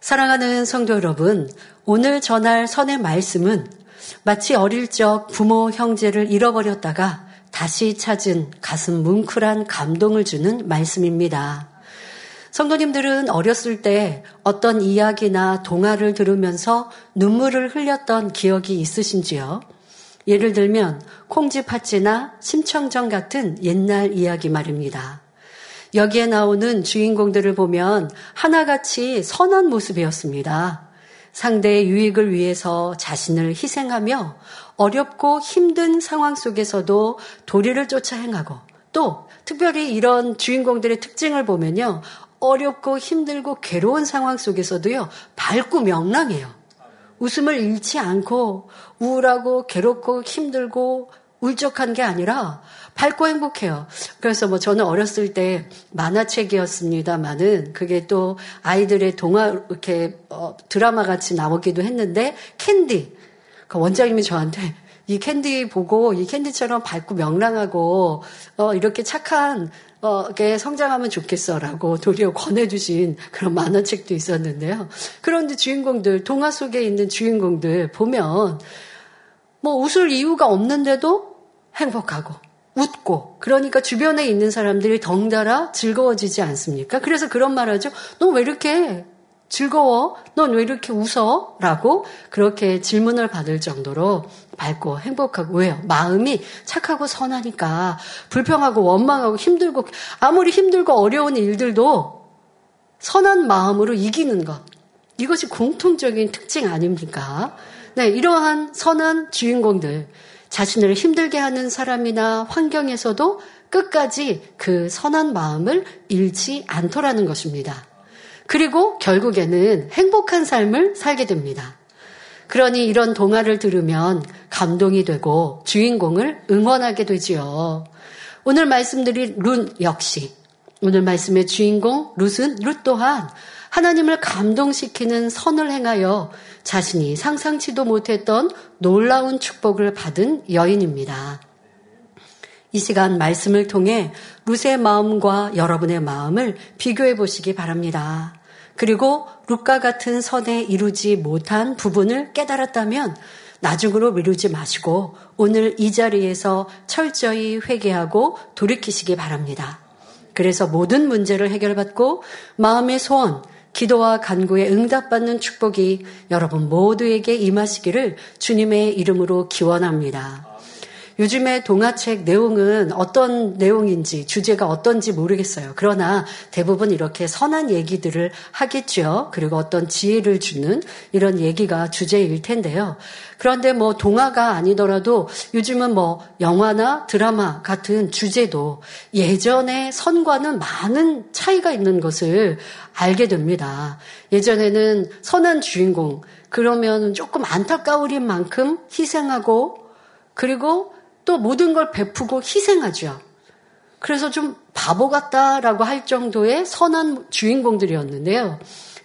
사랑하는 성도 여러분, 오늘 전할 선의 말씀은 마치 어릴 적 부모 형제를 잃어버렸다가 다시 찾은 가슴 뭉클한 감동을 주는 말씀입니다. 성도님들은 어렸을 때 어떤 이야기나 동화를 들으면서 눈물을 흘렸던 기억이 있으신지요? 예를 들면 콩쥐팥쥐나 심청정 같은 옛날 이야기 말입니다. 여기에 나오는 주인공들을 보면 하나같이 선한 모습이었습니다. 상대의 유익을 위해서 자신을 희생하며 어렵고 힘든 상황 속에서도 도리를 쫓아 행하고 또 특별히 이런 주인공들의 특징을 보면요. 어렵고 힘들고 괴로운 상황 속에서도요. 밝고 명랑해요. 웃음을 잃지 않고 우울하고 괴롭고 힘들고 울적한 게 아니라 밝고 행복해요. 그래서 뭐 저는 어렸을 때 만화책이었습니다만은 그게 또 아이들의 동화 이렇게 어, 드라마 같이 나오기도 했는데 캔디 그 원장님이 저한테 이 캔디 보고 이 캔디처럼 밝고 명랑하고 어 이렇게 착한 어게 성장하면 좋겠어라고 도리어 권해주신 그런 만화책도 있었는데요. 그런데 주인공들 동화 속에 있는 주인공들 보면 뭐 웃을 이유가 없는데도 행복하고 웃고 그러니까 주변에 있는 사람들이 덩달아 즐거워지지 않습니까? 그래서 그런 말 하죠. 너 왜 이렇게 즐거워? 넌 왜 이렇게 웃어? 라고 그렇게 질문을 받을 정도로 밝고 행복하고 왜요? 마음이 착하고 선하니까 불평하고 원망하고 힘들고 아무리 힘들고 어려운 일들도 선한 마음으로 이기는 것. 이것이 공통적인 특징 아닙니까? 네, 이러한 선한 주인공들. 자신을 힘들게 하는 사람이나 환경에서도 끝까지 그 선한 마음을 잃지 않더라는 것입니다. 그리고 결국에는 행복한 삶을 살게 됩니다. 그러니 이런 동화를 들으면 감동이 되고 주인공을 응원하게 되지요. 오늘 말씀드린 룬 역시 오늘 말씀의 주인공 룻은 룻 또한 하나님을 감동시키는 선을 행하여 자신이 상상치도 못했던 놀라운 축복을 받은 여인입니다. 이 시간 말씀을 통해 룻의 마음과 여러분의 마음을 비교해 보시기 바랍니다. 그리고 룻과 같은 선에 이루지 못한 부분을 깨달았다면 나중으로 미루지 마시고 오늘 이 자리에서 철저히 회개하고 돌이키시기 바랍니다. 그래서 모든 문제를 해결받고 마음의 소원, 기도와 간구에 응답받는 축복이 여러분 모두에게 임하시기를 주님의 이름으로 기원합니다. 요즘에 동화책 내용은 어떤 내용인지 주제가 어떤지 모르겠어요. 그러나 대부분 이렇게 선한 얘기들을 하겠죠. 그리고 어떤 지혜를 주는 이런 얘기가 주제일 텐데요. 그런데 뭐 동화가 아니더라도 요즘은 뭐 영화나 드라마 같은 주제도 예전의 선과는 많은 차이가 있는 것을 알게 됩니다. 예전에는 선한 주인공 그러면 조금 안타까울 만큼 희생하고 그리고 또 모든 걸 베푸고 희생하죠. 그래서 좀 바보 같다라고 할 정도의 선한 주인공들이었는데요.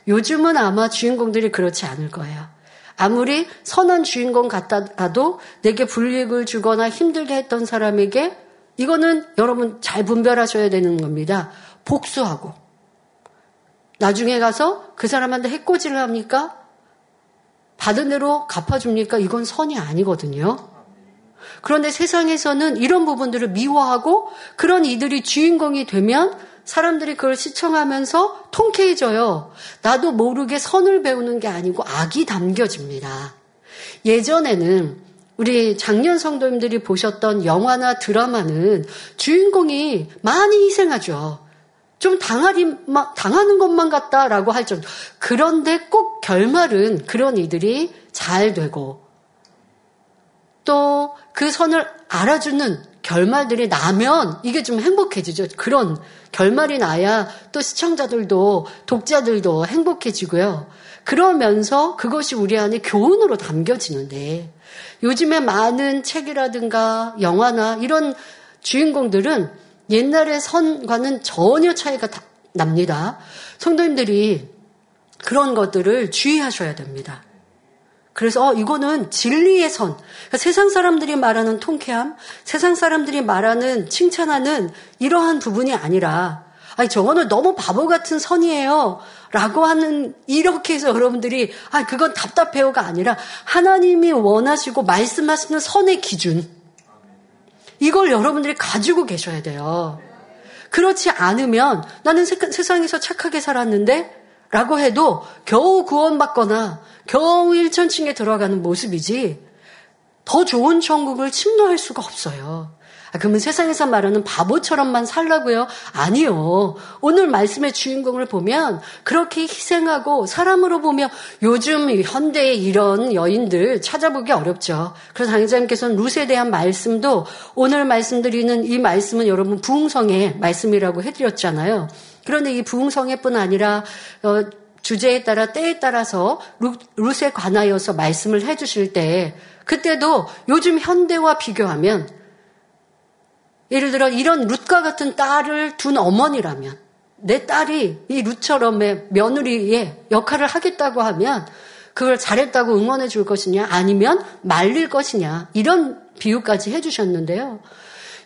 요즘은 아마 주인공들이 그렇지 않을 거예요. 아무리 선한 주인공 같다도 내게 불이익을 주거나 힘들게 했던 사람에게 이거는 여러분 잘 분별하셔야 되는 겁니다. 복수하고 나중에 가서 그 사람한테 해코지를 합니까? 받은 대로 갚아줍니까? 이건 선이 아니거든요. 그런데 세상에서는 이런 부분들을 미워하고 그런 이들이 주인공이 되면 사람들이 그걸 시청하면서 통쾌해져요. 나도 모르게 선을 배우는 게 아니고 악이 담겨집니다. 예전에는 우리 작년 성도님들이 보셨던 영화나 드라마는 주인공이 많이 희생하죠. 좀 당하리, 당하는 것만 같다라고 할 정도. 그런데 꼭 결말은 그런 이들이 잘 되고 또 그 선을 알아주는 결말들이 나면 이게 좀 행복해지죠. 그런 결말이 나야 또 시청자들도 독자들도 행복해지고요. 그러면서 그것이 우리 안에 교훈으로 담겨지는데 요즘에 많은 책이라든가 영화나 이런 주인공들은 옛날의 선과는 전혀 차이가 납니다. 성도님들이 그런 것들을 주의하셔야 됩니다. 그래서 어, 이거는 진리의 선. 그러니까 세상 사람들이 말하는 통쾌함, 세상 사람들이 말하는 칭찬하는 이러한 부분이 아니라 아니, 저거는 너무 바보 같은 선이에요. 라고 하는, 이렇게 해서 여러분들이, 아, 그건 답답해요가 아니라 하나님이 원하시고 말씀하시는 선의 기준. 이걸 여러분들이 가지고 계셔야 돼요. 그렇지 않으면 나는 세 상에서 착하게 살았는데 라고 해도 겨우 구원받거나 겨우 일천층에 들어가는 모습이지 더 좋은 천국을 침노할 수가 없어요. 아, 그러면 세상에서 말하는 바보처럼만 살라고요? 아니요. 오늘 말씀의 주인공을 보면 그렇게 희생하고 사람으로 보면 요즘 현대의 이런 여인들 찾아보기 어렵죠. 그래서 당장님께서는 룻에 대한 말씀도 오늘 말씀드리는 이 말씀은 여러분 부흥성의 말씀이라고 해드렸잖아요. 그런데 이 부흥성애뿐 아니라 어, 주제에 따라 때에 따라서 룻, 룻에 관하여서 말씀을 해주실 때 그때도 요즘 현대와 비교하면 예를 들어 이런 룻과 같은 딸을 둔 어머니라면 내 딸이 이 룻처럼의 며느리의 역할을 하겠다고 하면 그걸 잘했다고 응원해 줄 것이냐 아니면 말릴 것이냐 이런 비유까지 해주셨는데요.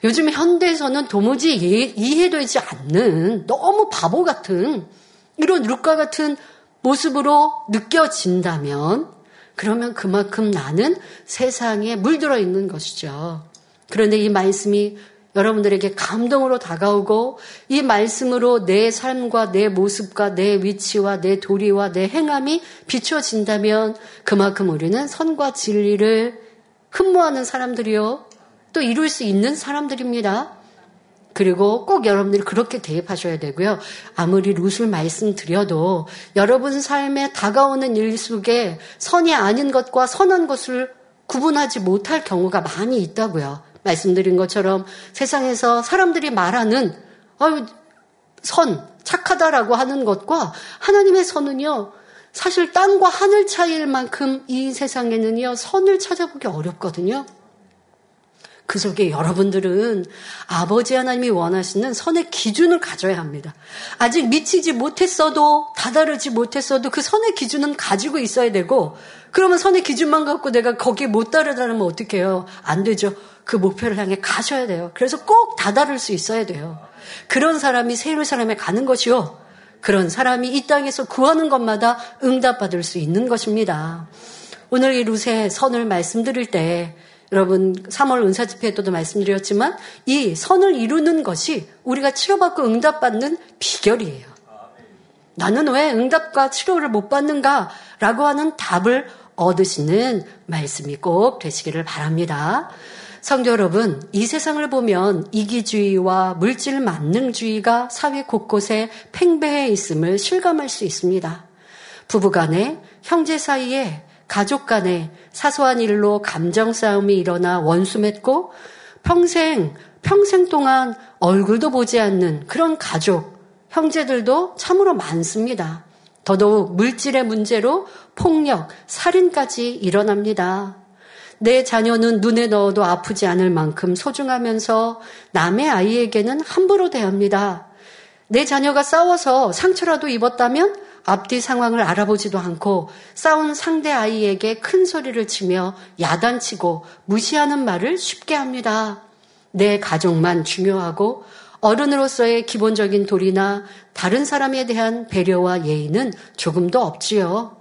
요즘 현대에서는 도무지 이해되지 않는 너무 바보 같은 이런 룻과 같은 모습으로 느껴진다면 그러면 그만큼 나는 세상에 물들어 있는 것이죠. 그런데 이 말씀이 여러분들에게 감동으로 다가오고 이 말씀으로 내 삶과 내 모습과 내 위치와 내 도리와 내 행함이 비춰진다면 그만큼 우리는 선과 진리를 흠모하는 사람들이요. 또 이룰 수 있는 사람들입니다. 그리고 꼭 여러분들이 그렇게 대입하셔야 되고요. 아무리 룻을 말씀드려도 여러분 삶에 다가오는 일 속에 선이 아닌 것과 선한 것을 구분하지 못할 경우가 많이 있다고요. 말씀드린 것처럼 세상에서 사람들이 말하는 아유 선 착하다라고 하는 것과 하나님의 선은요 사실 땅과 하늘 차이일 만큼 이 세상에는요 선을 찾아보기 어렵거든요. 그 속에 여러분들은 아버지 하나님이 원하시는 선의 기준을 가져야 합니다. 아직 미치지 못했어도 다다르지 못했어도 그 선의 기준은 가지고 있어야 되고 그러면 선의 기준만 갖고 내가 거기에 못 따르다면 어떻게 해요? 안 되죠. 그 목표를 향해 가셔야 돼요. 그래서 꼭 다다를 수 있어야 돼요. 그런 사람이 세울 사람에 가는 것이요. 그런 사람이 이 땅에서 구하는 것마다 응답받을 수 있는 것입니다. 오늘 이 루세 선을 말씀드릴 때 여러분 3월 은사 집회 때도 말씀드렸지만 이 선을 이루는 것이 우리가 치료받고 응답받는 비결이에요. 나는 왜 응답과 치료를 못 받는가라고 하는 답을 얻으시는 말씀이 꼭 되시기를 바랍니다. 성도 여러분, 이 세상을 보면 이기주의와 물질 만능주의가 사회 곳곳에 팽배해 있음을 실감할 수 있습니다. 부부 간에, 형제 사이에, 가족 간에 사소한 일로 감정 싸움이 일어나 원수 맺고 평생, 평생 동안 얼굴도 보지 않는 그런 가족, 형제들도 참으로 많습니다. 더더욱 물질의 문제로 폭력, 살인까지 일어납니다. 내 자녀는 눈에 넣어도 아프지 않을 만큼 소중하면서 남의 아이에게는 함부로 대합니다. 내 자녀가 싸워서 상처라도 입었다면 앞뒤 상황을 알아보지도 않고 싸운 상대 아이에게 큰 소리를 치며 야단치고 무시하는 말을 쉽게 합니다. 내 가족만 중요하고 어른으로서의 기본적인 도리나 다른 사람에 대한 배려와 예의는 조금도 없지요.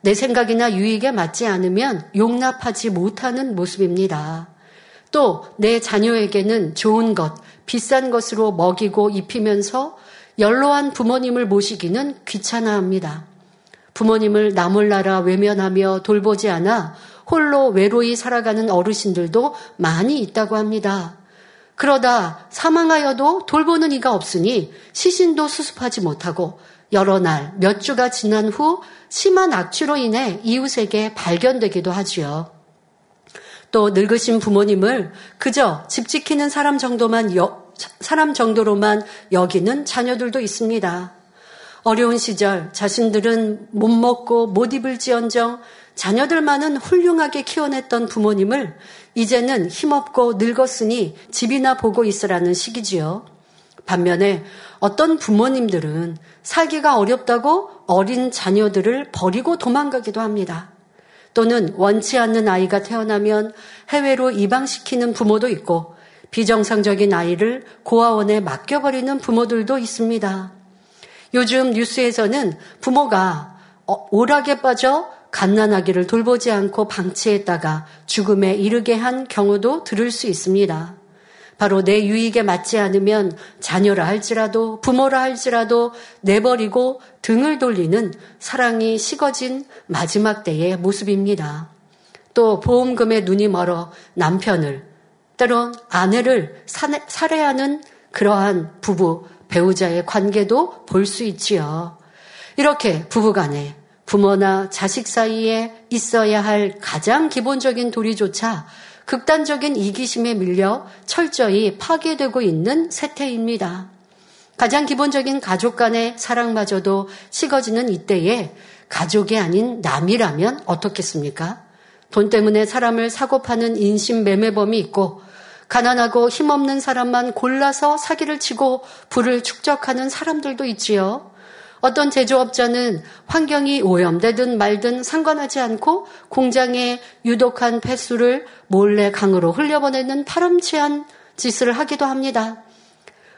내 생각이나 유익에 맞지 않으면 용납하지 못하는 모습입니다. 또 내 자녀에게는 좋은 것, 비싼 것으로 먹이고 입히면서 연로한 부모님을 모시기는 귀찮아합니다. 부모님을 나몰라라 외면하며 돌보지 않아 홀로 외로이 살아가는 어르신들도 많이 있다고 합니다. 그러다 사망하여도 돌보는 이가 없으니 시신도 수습하지 못하고 여러 날, 몇 주가 지난 후 심한 악취로 인해 이웃에게 발견되기도 하지요. 또 늙으신 부모님을 그저 집 지키는 사람 정도만 여, 사람 정도로만 여기는 자녀들도 있습니다. 어려운 시절 자신들은 못 먹고 못 입을지언정 자녀들만은 훌륭하게 키워냈던 부모님을 이제는 힘없고 늙었으니 집이나 보고 있으라는 시기지요. 반면에 어떤 부모님들은 살기가 어렵다고 어린 자녀들을 버리고 도망가기도 합니다. 또는 원치 않는 아이가 태어나면 해외로 이방시키는 부모도 있고 비정상적인 아이를 고아원에 맡겨버리는 부모들도 있습니다. 요즘 뉴스에서는 부모가 어, 오락에 빠져 갓난아기를 돌보지 않고 방치했다가 죽음에 이르게 한 경우도 들을 수 있습니다. 바로 내 유익에 맞지 않으면 자녀라 할지라도 부모라 할지라도 내버리고 등을 돌리는 사랑이 식어진 마지막 때의 모습입니다. 또 보험금에 눈이 멀어 남편을 때론 아내를 살해하는 그러한 부부 배우자의 관계도 볼 수 있지요. 이렇게 부부간에 부모나 자식 사이에 있어야 할 가장 기본적인 도리조차 극단적인 이기심에 밀려 철저히 파괴되고 있는 세태입니다. 가장 기본적인 가족 간의 사랑마저도 식어지는 이때에 가족이 아닌 남이라면 어떻겠습니까? 돈 때문에 사람을 사고 파는 인심 매매범이 있고 가난하고 힘없는 사람만 골라서 사기를 치고 부를 축적하는 사람들도 있지요. 어떤 제조업자는 환경이 오염되든 말든 상관하지 않고 공장에 유독한 폐수를 몰래 강으로 흘려보내는 파렴치한 짓을 하기도 합니다.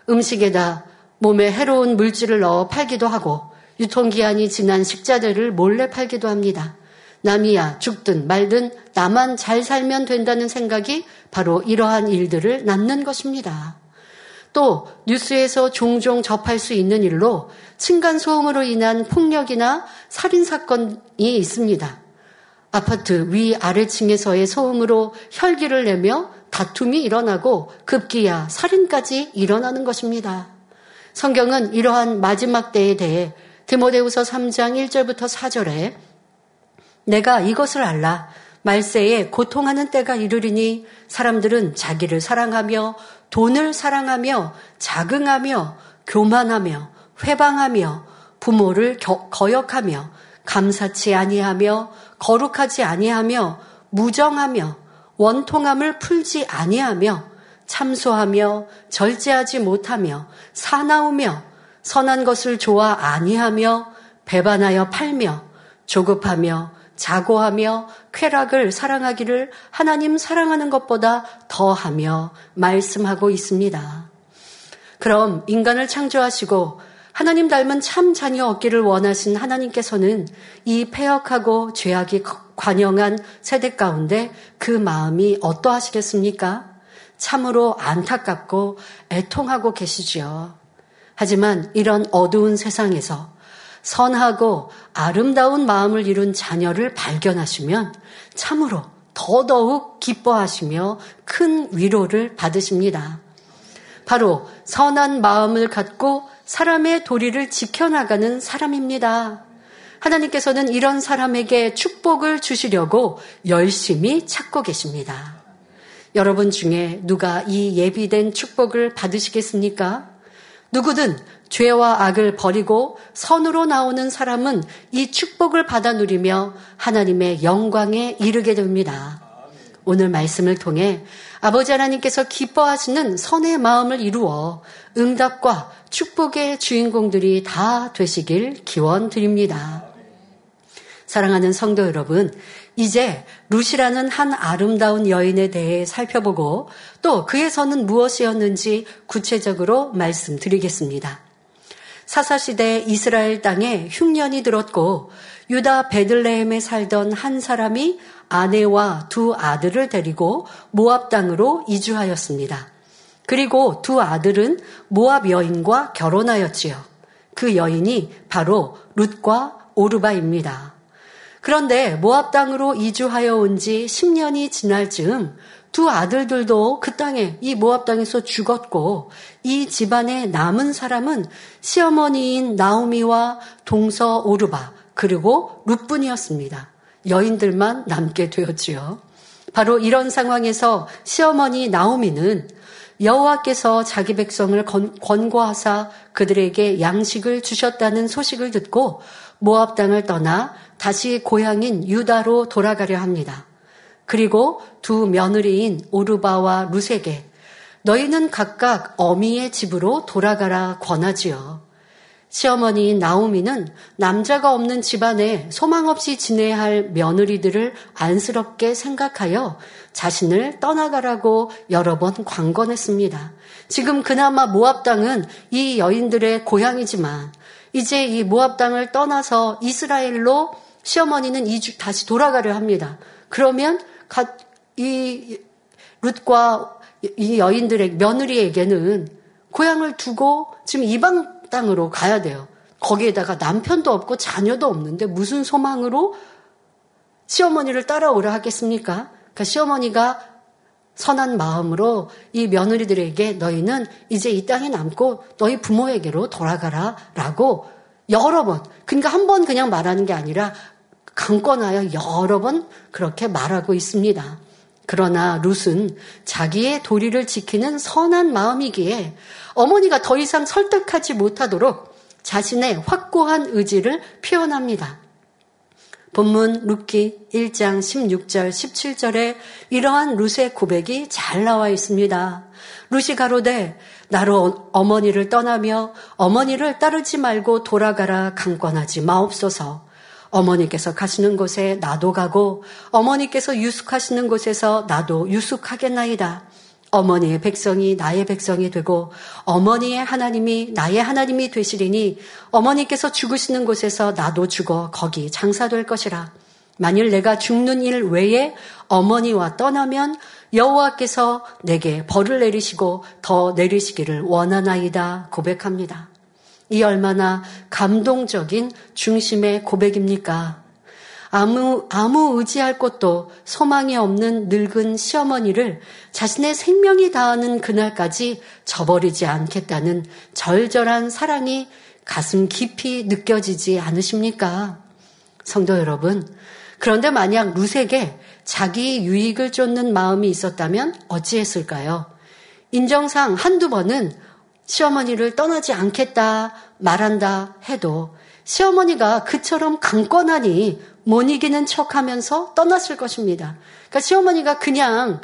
음식에다 몸에 해로운 물질을 넣어 팔기도 하고 유통기한이 지난 식자재를 몰래 팔기도 합니다. 남이야 죽든 말든 나만 잘 살면 된다는 생각이 바로 이러한 일들을 낳는 것입니다. 또 뉴스에서 종종 접할 수 있는 일로 층간소음으로 인한 폭력이나 살인사건이 있습니다. 아파트 위 아래층에서의 소음으로 혈기를 내며 다툼이 일어나고 급기야 살인까지 일어나는 것입니다. 성경은 이러한 마지막 때에 대해 디모데후서 3장 1절부터 4절에 내가 이것을 알라. 말세에 고통하는 때가 이르리니 사람들은 자기를 사랑하며 돈을 사랑하며 자긍하며 교만하며 회방하며 부모를 거역하며 감사치 아니하며 거룩하지 아니하며 무정하며 원통함을 풀지 아니하며 참소하며 절제하지 못하며 사나우며 선한 것을 좋아 아니하며 배반하여 팔며 조급하며 자고하며 쾌락을 사랑하기를 하나님 사랑하는 것보다 더하며 말씀하고 있습니다. 그럼 인간을 창조하시고 하나님 닮은 참 자녀 얻기를 원하신 하나님께서는 이 폐역하고 죄악이 관영한 세대 가운데 그 마음이 어떠하시겠습니까? 참으로 안타깝고 애통하고 계시지요. 하지만 이런 어두운 세상에서 선하고 아름다운 마음을 이룬 자녀를 발견하시면 참으로 더더욱 기뻐하시며 큰 위로를 받으십니다. 바로 선한 마음을 갖고 사람의 도리를 지켜나가는 사람입니다. 하나님께서는 이런 사람에게 축복을 주시려고 열심히 찾고 계십니다. 여러분 중에 누가 이 예비된 축복을 받으시겠습니까? 누구든 죄와 악을 버리고 선으로 나오는 사람은 이 축복을 받아 누리며 하나님의 영광에 이르게 됩니다. 오늘 말씀을 통해 아버지 하나님께서 기뻐하시는 선의 마음을 이루어 응답과 축복의 주인공들이 다 되시길 기원 드립니다. 사랑하는 성도 여러분, 이제 루시라는 한 아름다운 여인에 대해 살펴보고 또 선은 무엇이었는지 구체적으로 말씀드리겠습니다. 사사시대 이스라엘 땅에 흉년이 들었고 유다 베들레헴에 살던 한 사람이 아내와 두 아들을 데리고 모압 땅으로 이주하였습니다. 그리고 두 아들은 모압 여인과 결혼하였지요. 그 여인이 바로 룻과 오르바입니다. 그런데 모압 땅으로 이주하여 온 지 10년이 지날 즈음 두 아들들도 그 땅에 이 모압 땅에서 죽었고 이 집안에 남은 사람은 시어머니인 나오미와 동서 오르바 그리고 룻뿐이었습니다. 여인들만 남게 되었지요. 바로 이런 상황에서 시어머니 나오미는 여호와께서 자기 백성을 권고하사 그들에게 양식을 주셨다는 소식을 듣고 모압 땅을 떠나 다시 고향인 유다로 돌아가려 합니다. 그리고 두 며느리인 오르바와 루세게 너희는 각각 어미의 집으로 돌아가라 권하지요. 시어머니 나오미는 남자가 없는 집안에 소망 없이 지내야 할 며느리들을 안쓰럽게 생각하여 자신을 떠나가라고 여러 번 광건했습니다. 지금 그나마 모압 땅은 이 여인들의 고향이지만 이제 이 모압 땅을 떠나서 이스라엘로 시어머니는 이주 다시 돌아가려 합니다. 그러면 이 룻과 이 여인들의 며느리에게는 고향을 두고 지금 이방 땅으로 가야 돼요. 거기에다가 남편도 없고 자녀도 없는데 무슨 소망으로 시어머니를 따라오라 하겠습니까? 그러니까 시어머니가 선한 마음으로 이 며느리들에게 너희는 이제 이 땅에 남고 너희 부모에게로 돌아가라 라고 여러 번, 그러니까 한 번 그냥 말하는 게 아니라 강권하여 여러 번 그렇게 말하고 있습니다. 그러나 룻은 자기의 도리를 지키는 선한 마음이기에 어머니가 더 이상 설득하지 못하도록 자신의 확고한 의지를 표현합니다. 본문 룻기 1장 16절 17절에 이러한 룻의 고백이 잘 나와 있습니다. 룻이 가로되 나로 어머니를 떠나며 어머니를 따르지 말고 돌아가라 강권하지 마옵소서. 어머니께서 가시는 곳에 나도 가고 어머니께서 유숙하시는 곳에서 나도 유숙하겠나이다. 어머니의 백성이 나의 백성이 되고 어머니의 하나님이 나의 하나님이 되시리니 어머니께서 죽으시는 곳에서 나도 죽어 거기 장사될 것이라. 만일 내가 죽는 일 외에 어머니와 떠나면 여호와께서 내게 벌을 내리시고 더 내리시기를 원하나이다 고백합니다. 이 얼마나 감동적인 중심의 고백입니까? 아무, 아무 의지할 곳도 소망이 없는 늙은 시어머니를 자신의 생명이 다하는 그날까지 저버리지 않겠다는 절절한 사랑이 가슴 깊이 느껴지지 않으십니까? 성도 여러분, 그런데 만약 루색에 자기 유익을 쫓는 마음이 있었다면 어찌했을까요? 인정상 한두 번은 시어머니를 떠나지 않겠다 말한다 해도 시어머니가 그처럼 강권하니 못 이기는 척 하면서 떠났을 것입니다. 그러니까 시어머니가 그냥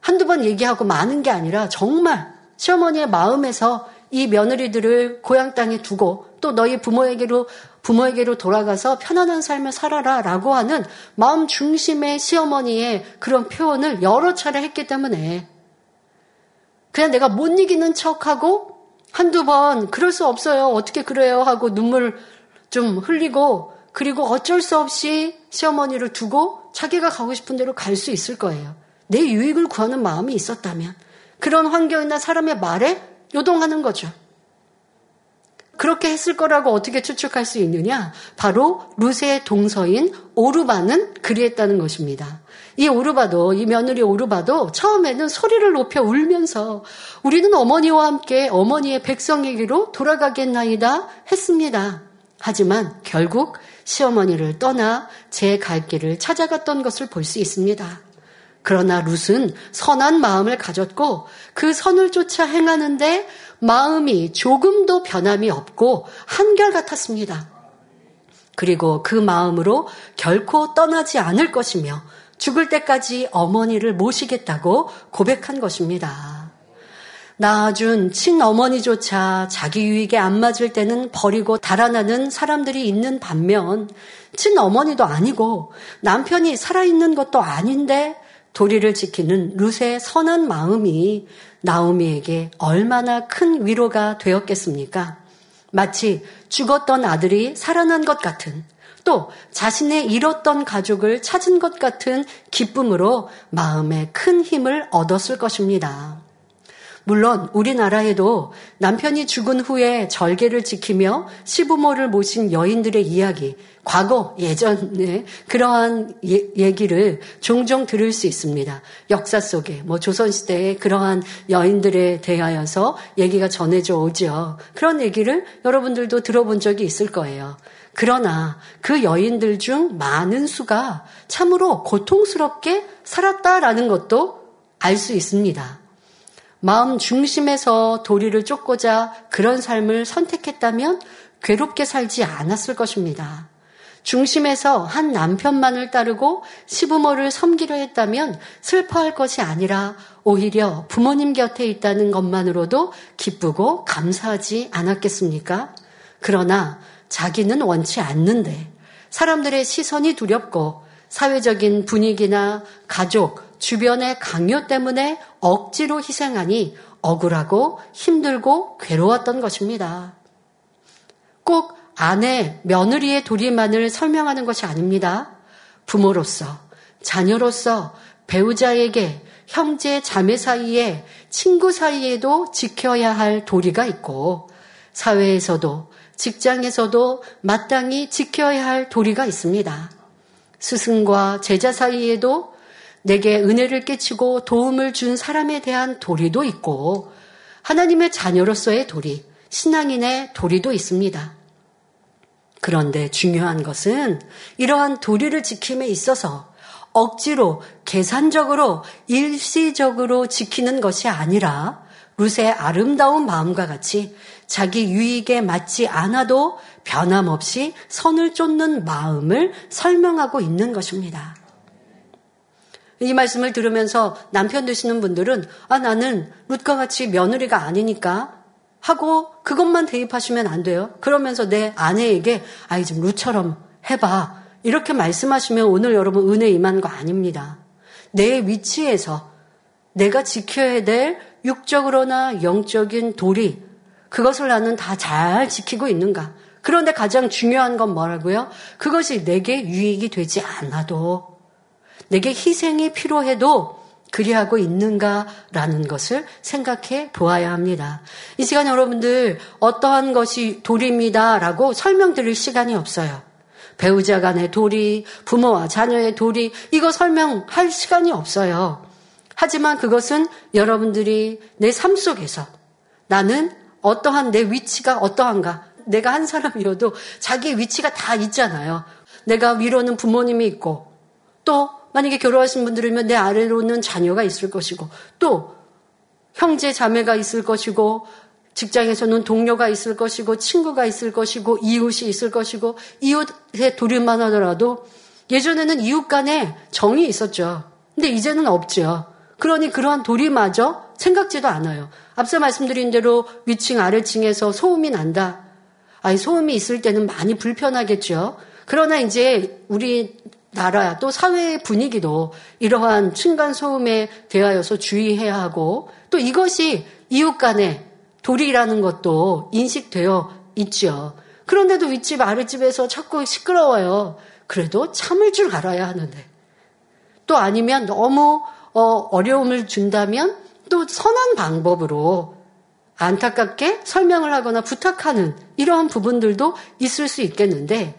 한두 번 얘기하고 마는 게 아니라 정말 시어머니의 마음에서 이 며느리들을 고향 땅에 두고 또 너희 부모에게로 부모에게로 돌아가서 편안한 삶을 살아라 라고 하는 마음 중심의 시어머니의 그런 표현을 여러 차례 했기 때문에 그냥 내가 못 이기는 척하고 한두 번 그럴 수 없어요. 어떻게 그래요? 하고 눈물 좀 흘리고 그리고 어쩔 수 없이 시어머니를 두고 자기가 가고 싶은 대로 갈 수 있을 거예요. 내 유익을 구하는 마음이 있었다면 그런 환경이나 사람의 말에 요동하는 거죠. 그렇게 했을 거라고 어떻게 추측할 수 있느냐? 바로 루세의 동서인 오르바는 그리했다는 것입니다. 이 오르바도, 이 며느리 오르바도 처음에는 소리를 높여 울면서 우리는 어머니와 함께 어머니의 백성에게로 돌아가겠나이다 했습니다. 하지만 결국 시어머니를 떠나 제 갈 길을 찾아갔던 것을 볼 수 있습니다. 그러나 룻은 선한 마음을 가졌고 그 선을 쫓아 행하는데 마음이 조금도 변함이 없고 한결같았습니다. 그리고 그 마음으로 결코 떠나지 않을 것이며 죽을 때까지 어머니를 모시겠다고 고백한 것입니다. 낳아준 친어머니조차 자기 유익에 안 맞을 때는 버리고 달아나는 사람들이 있는 반면 친어머니도 아니고 남편이 살아있는 것도 아닌데 도리를 지키는 룻의 선한 마음이 나오미에게 얼마나 큰 위로가 되었겠습니까? 마치 죽었던 아들이 살아난 것 같은 또 자신의 잃었던 가족을 찾은 것 같은 기쁨으로 마음에 큰 힘을 얻었을 것입니다. 물론 우리나라에도 남편이 죽은 후에 절개를 지키며 시부모를 모신 여인들의 이야기, 과거 예전에 그러한 예, 얘기를 종종 들을 수 있습니다. 역사 속에 뭐 조선 시대에 그러한 여인들에 대하여서 얘기가 전해져 오죠. 그런 얘기를 여러분들도 들어본 적이 있을 거예요. 그러나 그 여인들 중 많은 수가 참으로 고통스럽게 살았다라는 것도 알 수 있습니다. 마음 중심에서 도리를 쫓고자 그런 삶을 선택했다면 괴롭게 살지 않았을 것입니다. 중심에서 한 남편만을 따르고 시부모를 섬기려 했다면 슬퍼할 것이 아니라 오히려 부모님 곁에 있다는 것만으로도 기쁘고 감사하지 않았겠습니까? 그러나 자기는 원치 않는데 사람들의 시선이 두렵고 사회적인 분위기나 가족, 주변의 강요 때문에 억지로 희생하니 억울하고 힘들고 괴로웠던 것입니다. 꼭 아내, 며느리의 도리만을 설명하는 것이 아닙니다. 부모로서, 자녀로서, 배우자에게, 형제, 자매 사이에, 친구 사이에도 지켜야 할 도리가 있고, 사회에서도, 직장에서도 마땅히 지켜야 할 도리가 있습니다. 스승과 제자 사이에도 내게 은혜를 끼치고 도움을 준 사람에 대한 도리도 있고 하나님의 자녀로서의 도리, 신앙인의 도리도 있습니다. 그런데 중요한 것은 이러한 도리를 지킴에 있어서 억지로 계산적으로 일시적으로 지키는 것이 아니라 룻의 아름다운 마음과 같이 자기 유익에 맞지 않아도 변함없이 선을 쫓는 마음을 설명하고 있는 것입니다. 이 말씀을 들으면서 남편 되시는 분들은 아 나는 룻과 같이 며느리가 아니니까 하고 그것만 대입하시면 안 돼요. 그러면서 내 아내에게 아이 좀 룻처럼 해봐 이렇게 말씀하시면 오늘 여러분 은혜 임한 거 아닙니다. 내 위치에서 내가 지켜야 될 육적으로나 영적인 도리 그것을 나는 다 잘 지키고 있는가? 그런데 가장 중요한 건 뭐라고요? 그것이 내게 유익이 되지 않아도 내게 희생이 필요해도 그리하고 있는가라는 것을 생각해 보아야 합니다. 이 시간 여러분들 어떠한 것이 도리입니다라고 설명드릴 시간이 없어요. 배우자 간의 도리, 부모와 자녀의 도리, 이거 설명할 시간이 없어요. 하지만 그것은 여러분들이 내 삶 속에서 나는 어떠한 내 위치가 어떠한가. 내가 한 사람이어도 자기 위치가 다 있잖아요. 내가 위로는 부모님이 있고 또 만약에 결혼하신 분들이면 내 아래로는 자녀가 있을 것이고 또 형제 자매가 있을 것이고 직장에서는 동료가 있을 것이고 친구가 있을 것이고 이웃이 있을 것이고 이웃의 도리만 하더라도 예전에는 이웃 간에 정이 있었죠. 근데 이제는 없죠. 그러니 그러한 도리마저 생각지도 않아요. 앞서 말씀드린 대로 위층 아래층에서 소음이 난다. 아니 소음이 있을 때는 많이 불편하겠죠. 그러나 이제 우리 나라 또 사회의 분위기도 이러한 층간 소음에 대하여서 주의해야 하고 또 이것이 이웃 간의 도리라는 것도 인식되어 있죠. 그런데도 윗집 아랫집에서 자꾸 시끄러워요. 그래도 참을 줄 알아야 하는데 또 아니면 너무 어, 려움을 준다면 또 선한 방법으로 안타깝게 설명을 하거나 부탁하는 이러한 부분들도 있을 수 있겠는데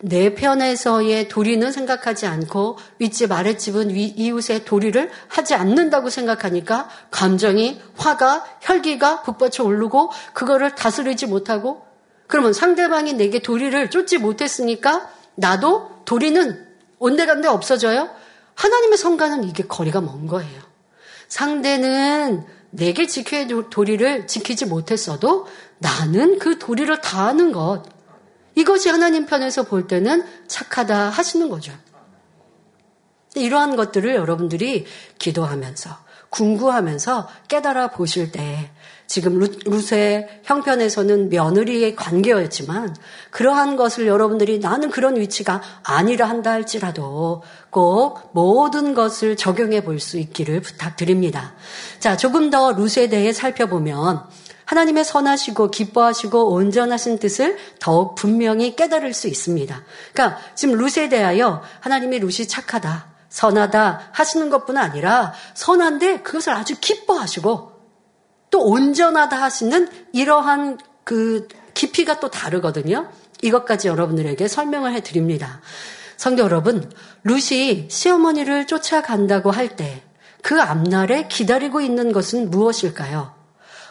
내 편에서의 도리는 생각하지 않고 윗집 아랫집은 위, 이웃의 도리를 하지 않는다고 생각하니까 감정이 화가 혈기가 북받쳐 오르고 그거를 다스리지 못하고 그러면 상대방이 내게 도리를 쫓지 못했으니까 나도 도리는 온데간데 없어져요. 하나님의 성가는 이게 거리가 먼 거예요. 상대는 내게 지켜야 될 도리를 지키지 못했어도 나는 그 도리를 다하는 것. 이것이 하나님 편에서 볼 때는 착하다 하시는 거죠. 이러한 것들을 여러분들이 기도하면서, 궁구하면서 깨달아 보실 때, 지금 루세 형편에서는 며느리의 관계였지만, 그러한 것을 여러분들이 나는 그런 위치가 아니라 한다 할지라도 꼭 모든 것을 적용해 볼 수 있기를 부탁드립니다. 자, 조금 더 루세에 대해 살펴보면, 하나님의 선하시고 기뻐하시고 온전하신 뜻을 더욱 분명히 깨달을 수 있습니다. 그러니까 지금 룻에 대하여 하나님이 룻이 착하다, 선하다 하시는 것뿐 아니라 선한데 그것을 아주 기뻐하시고 또 온전하다 하시는 이러한 그 깊이가 또 다르거든요. 이것까지 여러분들에게 설명을 해 드립니다. 성도 여러분, 룻이 시어머니를 쫓아간다고 할 때 그 앞날에 기다리고 있는 것은 무엇일까요?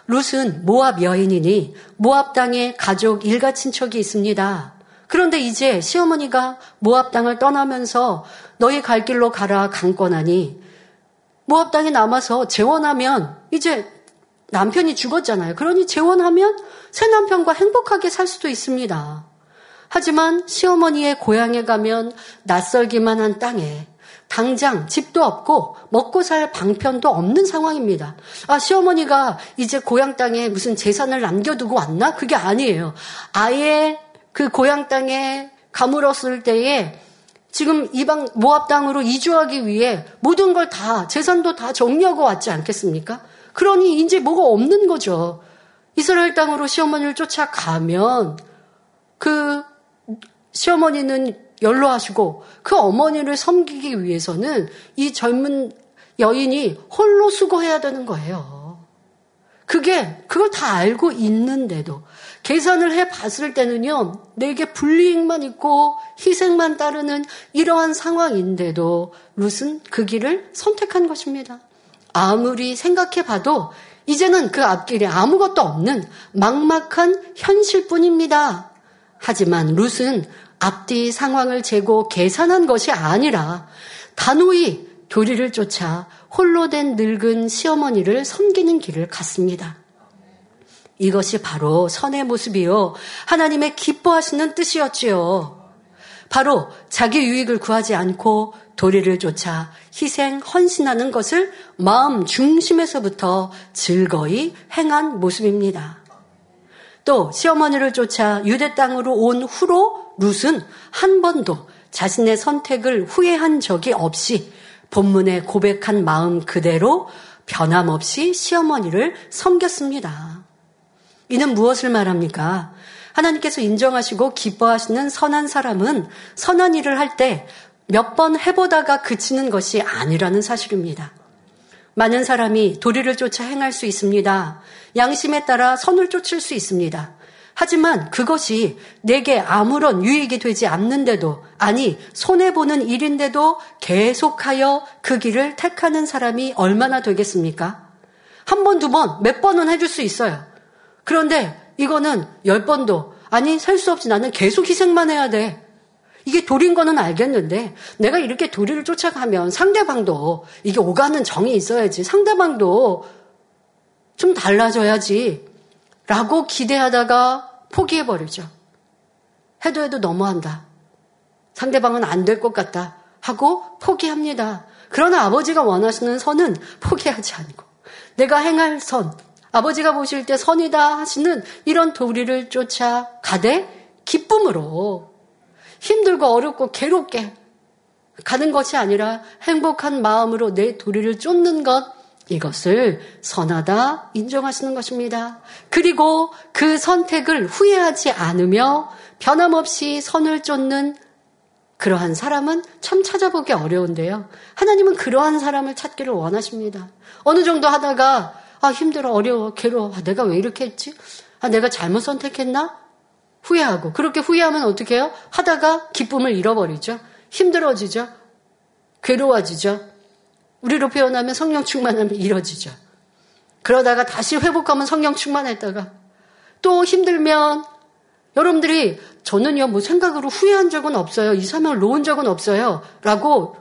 룻은 모압 여인이니 모압 땅에 가족 일가 친척이 있습니다. 그런데 이제 시어머니가 모압 땅을 떠나면서 너희 갈 길로 가라 강권하니 모압 땅에 남아서 재혼하면 이제 남편이 죽었잖아요. 그러니 재혼하면 새 남편과 행복하게 살 수도 있습니다. 하지만 시어머니의 고향에 가면 낯설기만 한 땅에 당장 집도 없고 먹고 살 방편도 없는 상황입니다. 아, 시어머니가 이제 고향 땅에 무슨 재산을 남겨두고 왔나? 그게 아니에요. 아예 그 고향 땅에 가물었을 때에 지금 이방 모압 땅으로 이주하기 위해 모든 걸 다 재산도 다 정리하고 왔지 않겠습니까? 그러니 이제 뭐가 없는 거죠. 이스라엘 땅으로 시어머니를 쫓아가면 그 시어머니는 연로하시고 그 어머니를 섬기기 위해서는 이 젊은 여인이 홀로 수고해야 되는 거예요. 그게 그걸 다 알고 있는데도 계산을 해 봤을 때는요, 내게 불이익만 있고 희생만 따르는 이러한 상황인데도 룻은 그 길을 선택한 것입니다. 아무리 생각해 봐도 이제는 그 앞길에 아무것도 없는 막막한 현실뿐입니다. 하지만 룻은 앞뒤 상황을 재고 계산한 것이 아니라 단호히 교리를 쫓아 홀로 된 늙은 시어머니를 섬기는 길을 갔습니다. 이것이 바로 선의 모습이요. 하나님의 기뻐하시는 뜻이었지요. 바로 자기 유익을 구하지 않고 도리를 쫓아 희생, 헌신하는 것을 마음 중심에서부터 즐거이 행한 모습입니다. 또 시어머니를 쫓아 유대 땅으로 온 후로 룻은 한 번도 자신의 선택을 후회한 적이 없이 본문에 고백한 마음 그대로 변함없이 시어머니를 섬겼습니다. 이는 무엇을 말합니까? 하나님께서 인정하시고 기뻐하시는 선한 사람은 선한 일을 할 때 몇 번 해보다가 그치는 것이 아니라는 사실입니다. 많은 사람이 도리를 쫓아 행할 수 있습니다. 양심에 따라 선을 쫓을 수 있습니다. 하지만 그것이 내게 아무런 유익이 되지 않는데도, 아니, 손해보는 일인데도 계속하여 그 길을 택하는 사람이 얼마나 되겠습니까? 한 번, 두 번, 몇 번은 해줄 수 있어요. 그런데 이거는 열 번도, 아니, 셀수 없이 나는 계속 희생만 해야 돼. 이게 도리인 거는 알겠는데 내가 이렇게 도리를 쫓아가면 상대방도 이게 오가는 정이 있어야지 상대방도 좀 달라져야지 라고 기대하다가 포기해버리죠. 해도 해도 너무한다. 상대방은 안 될 것 같다. 하고 포기합니다. 그러나 아버지가 원하시는 선은 포기하지 않고 내가 행할 선, 아버지가 보실 때 선이다 하시는 이런 도리를 쫓아 가되 기쁨으로 힘들고 어렵고 괴롭게 가는 것이 아니라 행복한 마음으로 내 도리를 쫓는 것 이것을 선하다 인정하시는 것입니다. 그리고 그 선택을 후회하지 않으며 변함없이 선을 쫓는 그러한 사람은 참 찾아보기 어려운데요. 하나님은 그러한 사람을 찾기를 원하십니다. 어느 정도 하다가 아 힘들어 어려워 괴로워 아, 내가 왜 이렇게 했지? 아 내가 잘못 선택했나? 후회하고 그렇게 후회하면 어떻게 해요? 하다가 기쁨을 잃어버리죠. 힘들어지죠. 괴로워지죠. 우리로 표현하면 성령 충만하면 이뤄지죠. 그러다가 다시 회복하면 성령 충만했다가 또 힘들면 여러분들이 저는요 뭐 생각으로 후회한 적은 없어요. 이 사명을 놓은 적은 없어요. 라고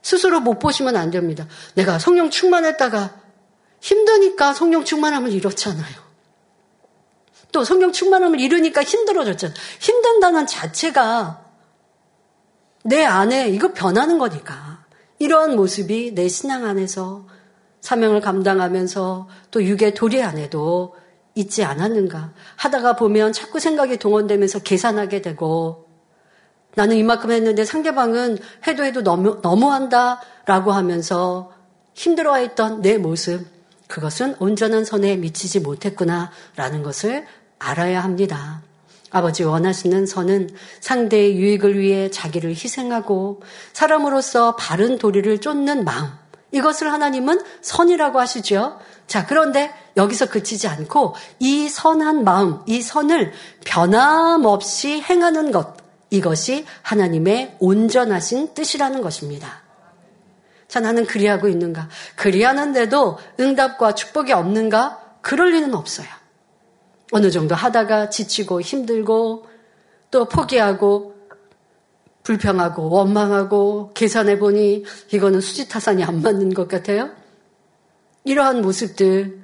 스스로 못 보시면 안 됩니다. 내가 성령 충만했다가 힘드니까 성령 충만함을 잃었잖아요. 또 성령 충만함을 잃으니까 힘들어졌잖아요. 힘든다는 자체가 내 안에 이거 변하는 거니까. 이러한 모습이 내 신앙 안에서 사명을 감당하면서 또 육의 도리 안에도 있지 않았는가 하다가 보면 자꾸 생각이 동원되면서 계산하게 되고 나는 이만큼 했는데 상대방은 해도 해도 너무, 너무한다 라고 하면서 힘들어했던 내 모습 그것은 온전한 선에 미치지 못했구나 라는 것을 알아야 합니다. 아버지 원하시는 선은 상대의 유익을 위해 자기를 희생하고 사람으로서 바른 도리를 쫓는 마음. 이것을 하나님은 선이라고 하시죠. 자, 그런데 여기서 그치지 않고 이 선한 마음, 이 선을 변함없이 행하는 것. 이것이 하나님의 온전하신 뜻이라는 것입니다. 자, 나는 그리하고 있는가? 그리하는데도 응답과 축복이 없는가? 그럴 리는 없어요. 어느 정도 하다가 지치고 힘들고 또 포기하고 불평하고 원망하고 계산해 보니 이거는 수지타산이 안 맞는 것 같아요. 이러한 모습들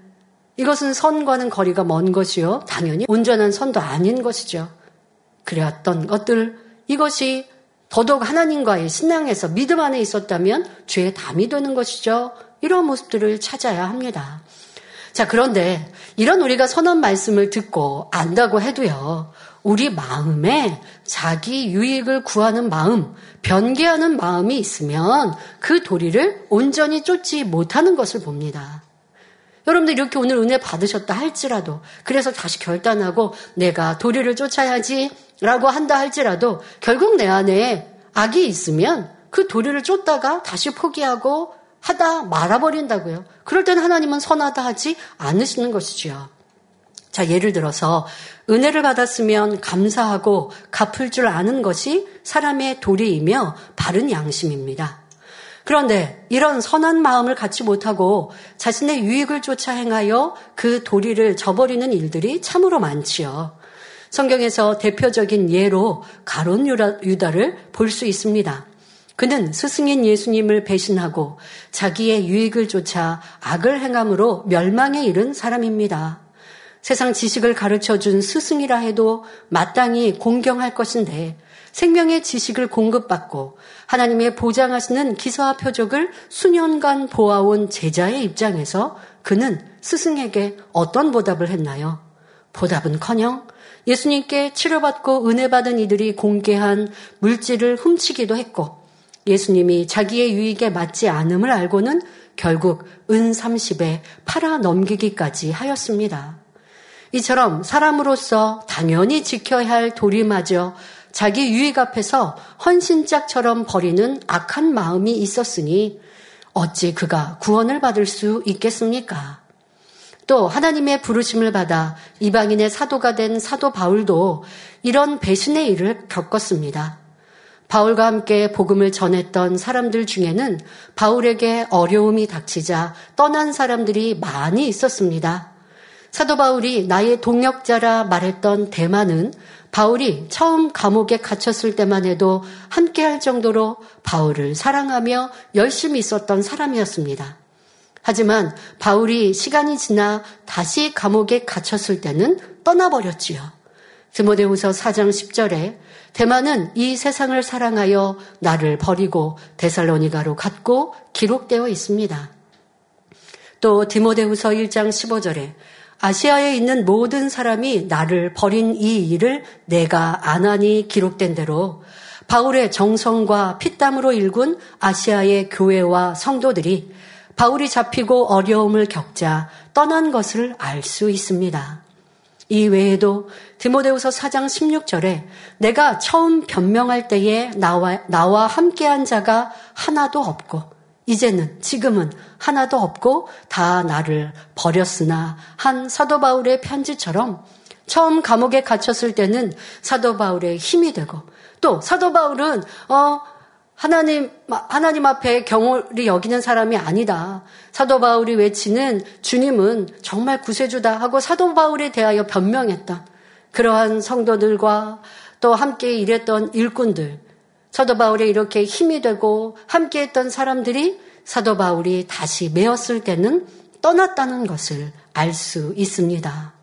이것은 선과는 거리가 먼 것이요. 당연히 온전한 선도 아닌 것이죠. 그래왔던 것들 이것이 더더욱 하나님과의 신앙에서 믿음 안에 있었다면 죄에 담이 되는 것이죠. 이런 모습들을 찾아야 합니다. 자, 그런데 이런 우리가 선언 말씀을 듣고 안다고 해도요. 우리 마음에 자기 유익을 구하는 마음, 변개하는 마음이 있으면 그 도리를 온전히 쫓지 못하는 것을 봅니다. 여러분들 이렇게 오늘 은혜 받으셨다 할지라도 그래서 다시 결단하고 내가 도리를 쫓아야지 라고 한다 할지라도 결국 내 안에 악이 있으면 그 도리를 쫓다가 다시 포기하고 하다 말아버린다고요. 그럴 때는 하나님은 선하다 하지 않으시는 것이지요. 자, 예를 들어서 은혜를 받았으면 감사하고 갚을 줄 아는 것이 사람의 도리이며 바른 양심입니다. 그런데 이런 선한 마음을 갖지 못하고 자신의 유익을 쫓아 행하여 그 도리를 저버리는 일들이 참으로 많지요. 성경에서 대표적인 예로 가론 유다를 볼 수 있습니다. 그는 스승인 예수님을 배신하고 자기의 유익을 쫓아 악을 행함으로 멸망에 이른 사람입니다. 세상 지식을 가르쳐 준 스승이라 해도 마땅히 공경할 것인데 생명의 지식을 공급받고 하나님의 보장하시는 기사와 표적을 수년간 보아온 제자의 입장에서 그는 스승에게 어떤 보답을 했나요? 보답은 커녕 예수님께 치료받고 은혜받은 이들이 공개한 물질을 훔치기도 했고 예수님이 자기의 유익에 맞지 않음을 알고는 결국 은 30에 팔아 넘기기까지 하였습니다. 이처럼 사람으로서 당연히 지켜야 할 도리마저 자기 유익 앞에서 헌신짝처럼 버리는 악한 마음이 있었으니 어찌 그가 구원을 받을 수 있겠습니까? 또 하나님의 부르심을 받아 이방인의 사도가 된 사도 바울도 이런 배신의 일을 겪었습니다. 바울과 함께 복음을 전했던 사람들 중에는 바울에게 어려움이 닥치자 떠난 사람들이 많이 있었습니다. 사도 바울이 나의 동역자라 말했던 대만은 바울이 처음 감옥에 갇혔을 때만 해도 함께 할 정도로 바울을 사랑하며 열심히 있었던 사람이었습니다. 하지만 바울이 시간이 지나 다시 감옥에 갇혔을 때는 떠나버렸지요. 드모데후서 4장 10절에 대만은 이 세상을 사랑하여 나를 버리고 데살로니가로 갔고 기록되어 있습니다. 또 디모데후서 1장 15절에 아시아에 있는 모든 사람이 나를 버린 이 일을 내가 안하니 기록된 대로 바울의 정성과 피땀으로 일군 아시아의 교회와 성도들이 바울이 잡히고 어려움을 겪자 떠난 것을 알 수 있습니다. 이 외에도 디모데후서 4장 16절에 내가 처음 변명할 때에 나와, 나와 함께한 자가 하나도 없고 이제는 지금은 하나도 없고 다 나를 버렸으나 한 사도 바울의 편지처럼 처음 감옥에 갇혔을 때는 사도 바울의 힘이 되고 또 사도 바울은 어 하나님 하나님 앞에 경홀이 여기는 사람이 아니다. 사도 바울이 외치는 주님은 정말 구세주다 하고 사도 바울에 대하여 변명했던 그러한 성도들과 또 함께 일했던 일꾼들 사도 바울이 이렇게 힘이 되고 함께 했던 사람들이 사도 바울이 다시 메었을 때는 떠났다는 것을 알 수 있습니다.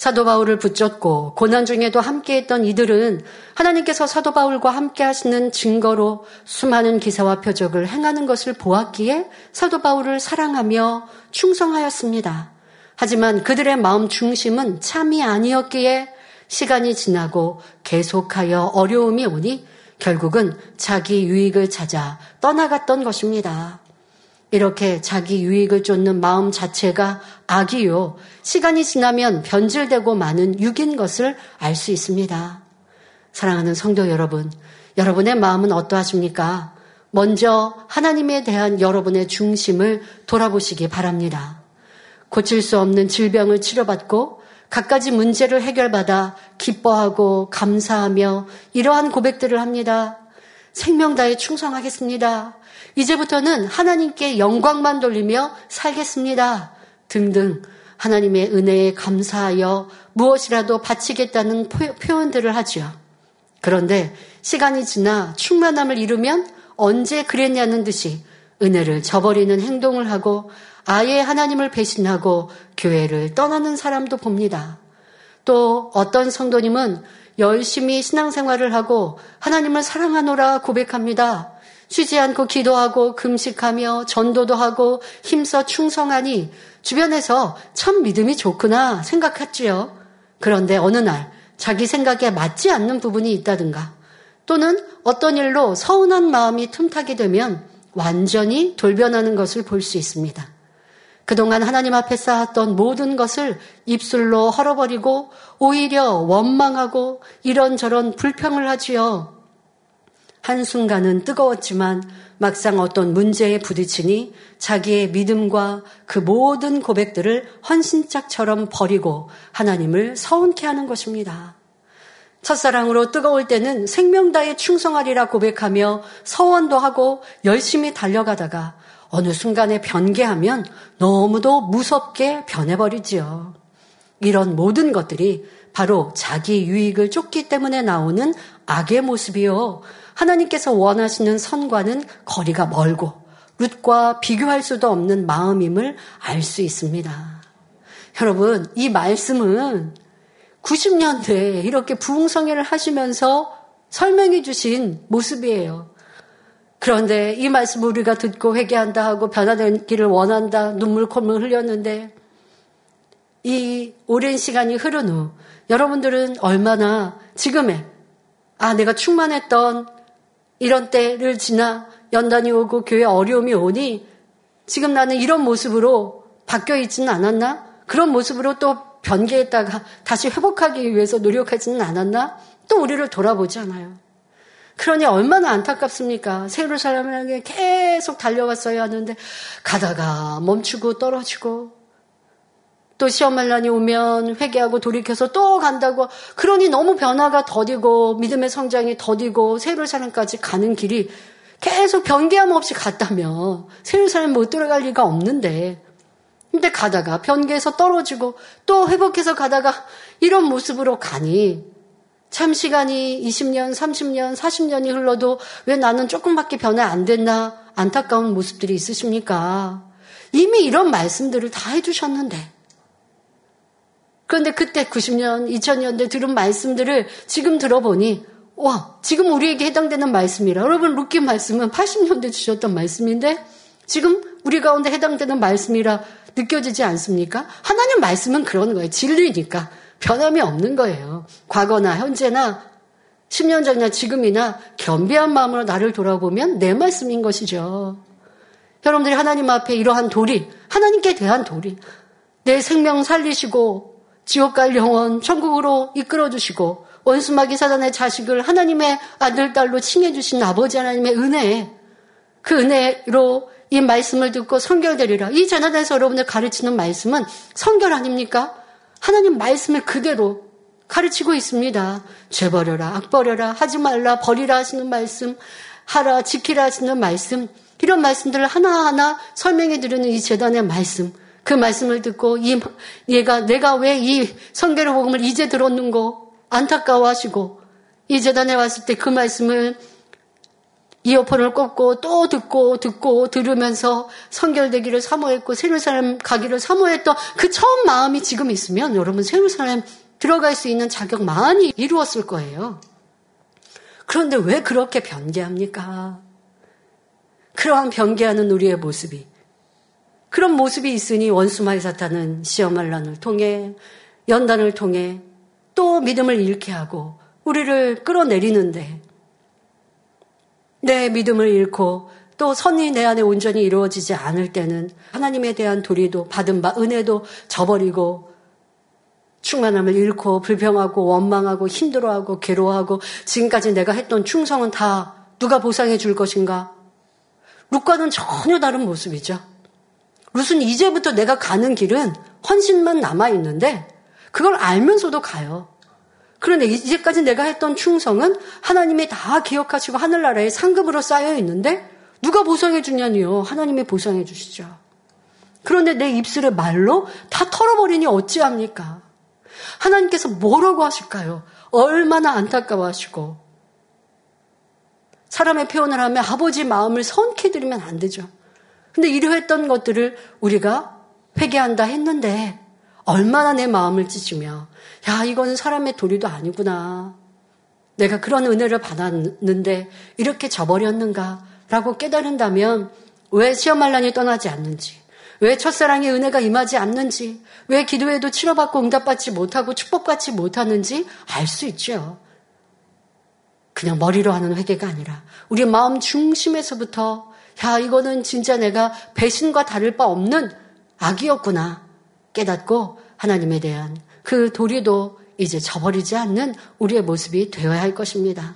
사도 바울을 붙잡고 고난 중에도 함께했던 이들은 하나님께서 사도 바울과 함께 하시는 증거로 수많은 기사와 표적을 행하는 것을 보았기에 사도 바울을 사랑하며 충성하였습니다. 하지만 그들의 마음 중심은 참이 아니었기에 시간이 지나고 계속하여 어려움이 오니 결국은 자기 유익을 찾아 떠나갔던 것입니다. 이렇게 자기 유익을 쫓는 마음 자체가 악이요. 시간이 지나면 변질되고 많은 육인 것을 알 수 있습니다. 사랑하는 성도 여러분, 여러분의 마음은 어떠하십니까? 먼저 하나님에 대한 여러분의 중심을 돌아보시기 바랍니다. 고칠 수 없는 질병을 치료받고 갖가지 문제를 해결받아 기뻐하고 감사하며 이러한 고백들을 합니다. 생명 다해 충성하겠습니다. 이제부터는 하나님께 영광만 돌리며 살겠습니다. 등등 하나님의 은혜에 감사하여 무엇이라도 바치겠다는 표현들을 하지요. 그런데 시간이 지나 충만함을 이루면 언제 그랬냐는 듯이 은혜를 저버리는 행동을 하고 아예 하나님을 배신하고 교회를 떠나는 사람도 봅니다. 또 어떤 성도님은 열심히 신앙생활을 하고 하나님을 사랑하노라 고백합니다. 쉬지 않고 기도하고 금식하며 전도도 하고 힘써 충성하니 주변에서 참 믿음이 좋구나 생각했지요. 그런데 어느 날 자기 생각에 맞지 않는 부분이 있다든가 또는 어떤 일로 서운한 마음이 틈타게 되면 완전히 돌변하는 것을 볼 수 있습니다. 그동안 하나님 앞에 쌓았던 모든 것을 입술로 헐어버리고 오히려 원망하고 이런저런 불평을 하지요. 한순간은 뜨거웠지만 막상 어떤 문제에 부딪히니 자기의 믿음과 그 모든 고백들을 헌신짝처럼 버리고 하나님을 서운케 하는 것입니다. 첫사랑으로 뜨거울 때는 생명 다에 충성하리라 고백하며 서원도 하고 열심히 달려가다가 어느 순간에 변개하면 너무도 무섭게 변해버리지요. 이런 모든 것들이 바로 자기 유익을 쫓기 때문에 나오는 악의 모습이요. 하나님께서 원하시는 선과는 거리가 멀고 룻과 비교할 수도 없는 마음임을 알 수 있습니다. 여러분, 이 말씀은 90년대에 이렇게 부흥성회를 하시면서 설명해 주신 모습이에요. 그런데 이 말씀 우리가 듣고 회개한다 하고 변화되기를 원한다 눈물 콧물 흘렸는데 이 오랜 시간이 흐른 후 여러분들은 얼마나 지금의 아 내가 충만했던 이런 때를 지나 연단이 오고 교회 어려움이 오니 지금 나는 이런 모습으로 바뀌어 있지는 않았나? 그런 모습으로 또 변개했다가 다시 회복하기 위해서 노력하지는 않았나? 또 우리를 돌아보잖아요. 그러니 얼마나 안타깝습니까? 새로 사람에게 계속 달려왔어야 하는데 가다가 멈추고 떨어지고 또 시험할 날이 오면 회개하고 돌이켜서 또 간다고 그러니 너무 변화가 더디고 믿음의 성장이 더디고 사람까지 가는 길이 계속 변개함 없이 갔다면 사람 못 들어갈 리가 없는데 근데 가다가 변개해서 떨어지고 또 회복해서 가다가 이런 모습으로 가니 참 시간이 20년, 30년, 40년이 흘러도 왜 나는 조금밖에 변화 안 됐나 안타까운 모습들이 있으십니까? 이미 이런 말씀들을 다 해주셨는데. 그런데 그때 90년, 2000년대 들은 말씀들을 지금 들어보니 와, 지금 우리에게 해당되는 말씀이라. 여러분, 루키 말씀은 80년대 주셨던 말씀인데 지금 우리 가운데 해당되는 말씀이라 느껴지지 않습니까? 하나님 말씀은 그런 거예요. 진리니까. 변함이 없는 거예요. 과거나 현재나 10년 전이나 지금이나 겸비한 마음으로 나를 돌아보면 내 말씀인 것이죠. 여러분들이 하나님 앞에 이러한 도리, 하나님께 대한 도리, 내 생명 살리시고 지옥 갈 영혼 천국으로 이끌어 주시고 원수마귀 사단의 자식을 하나님의 아들 딸로 칭해 주신 아버지 하나님의 은혜, 그 은혜로 이 말씀을 듣고 성결되리라. 이 재난에서 여러분들 가르치는 말씀은 성결 아닙니까? 하나님 말씀을 그대로 가르치고 있습니다. 죄 버려라, 악 버려라, 하지 말라, 버리라 하시는 말씀, 하라, 지키라 하시는 말씀, 이런 말씀들을 하나하나 설명해 드리는 이 재단의 말씀, 그 말씀을 듣고 이 얘가 내가 왜 이 성결의 복음을 이제 들었는고 안타까워하시고 이 재단에 왔을 때 그 말씀을 이어폰을 꽂고 또 듣고 듣고 들으면서 성결되기를 사모했고 새로운 사람 가기를 사모했던 그 처음 마음이 지금 있으면 여러분 새로운 사람 들어갈 수 있는 자격 많이 이루었을 거예요. 그런데 왜 그렇게 변개합니까? 그러한 변개하는 우리의 모습이 그런 모습이 있으니 원수마의 사탄은 시험할 난을 통해 연단을 통해 또 믿음을 잃게 하고 우리를 끌어내리는데 내 믿음을 잃고 또 선이 내 안에 온전히 이루어지지 않을 때는 하나님에 대한 도리도 받은 바 은혜도 저버리고 충만함을 잃고 불평하고 원망하고 힘들어하고 괴로워하고 지금까지 내가 했던 충성은 다 누가 보상해 줄 것인가? 룻과는 전혀 다른 모습이죠. 룻은 이제부터 내가 가는 길은 헌신만 남아 있는데 그걸 알면서도 가요. 그런데 이제까지 내가 했던 충성은 하나님이 다 기억하시고 하늘나라에 상급으로 쌓여 있는데 누가 보상해 주냐니요. 하나님이 보상해 주시죠. 그런데 내 입술의 말로 다 털어버리니 어찌합니까? 하나님께서 뭐라고 하실까요? 얼마나 안타까워하시고 사람의 표현을 하면 아버지 마음을 선케 드리면 안 되죠. 근데 이러했던 것들을 우리가 회개한다 했는데 얼마나 내 마음을 찢으며 야 이거는 사람의 도리도 아니구나. 내가 그런 은혜를 받았는데 이렇게 저버렸는가라고 깨달은다면 왜 시험말란이 떠나지 않는지, 왜 첫사랑의 은혜가 임하지 않는지, 왜 기도에도 치료받고 응답받지 못하고 축복받지 못하는지 알 수 있죠. 그냥 머리로 하는 회개가 아니라 우리 마음 중심에서부터 야 이거는 진짜 내가 배신과 다를 바 없는 악이었구나 깨닫고 하나님에 대한 그 도리도 이제 저버리지 않는 우리의 모습이 되어야 할 것입니다.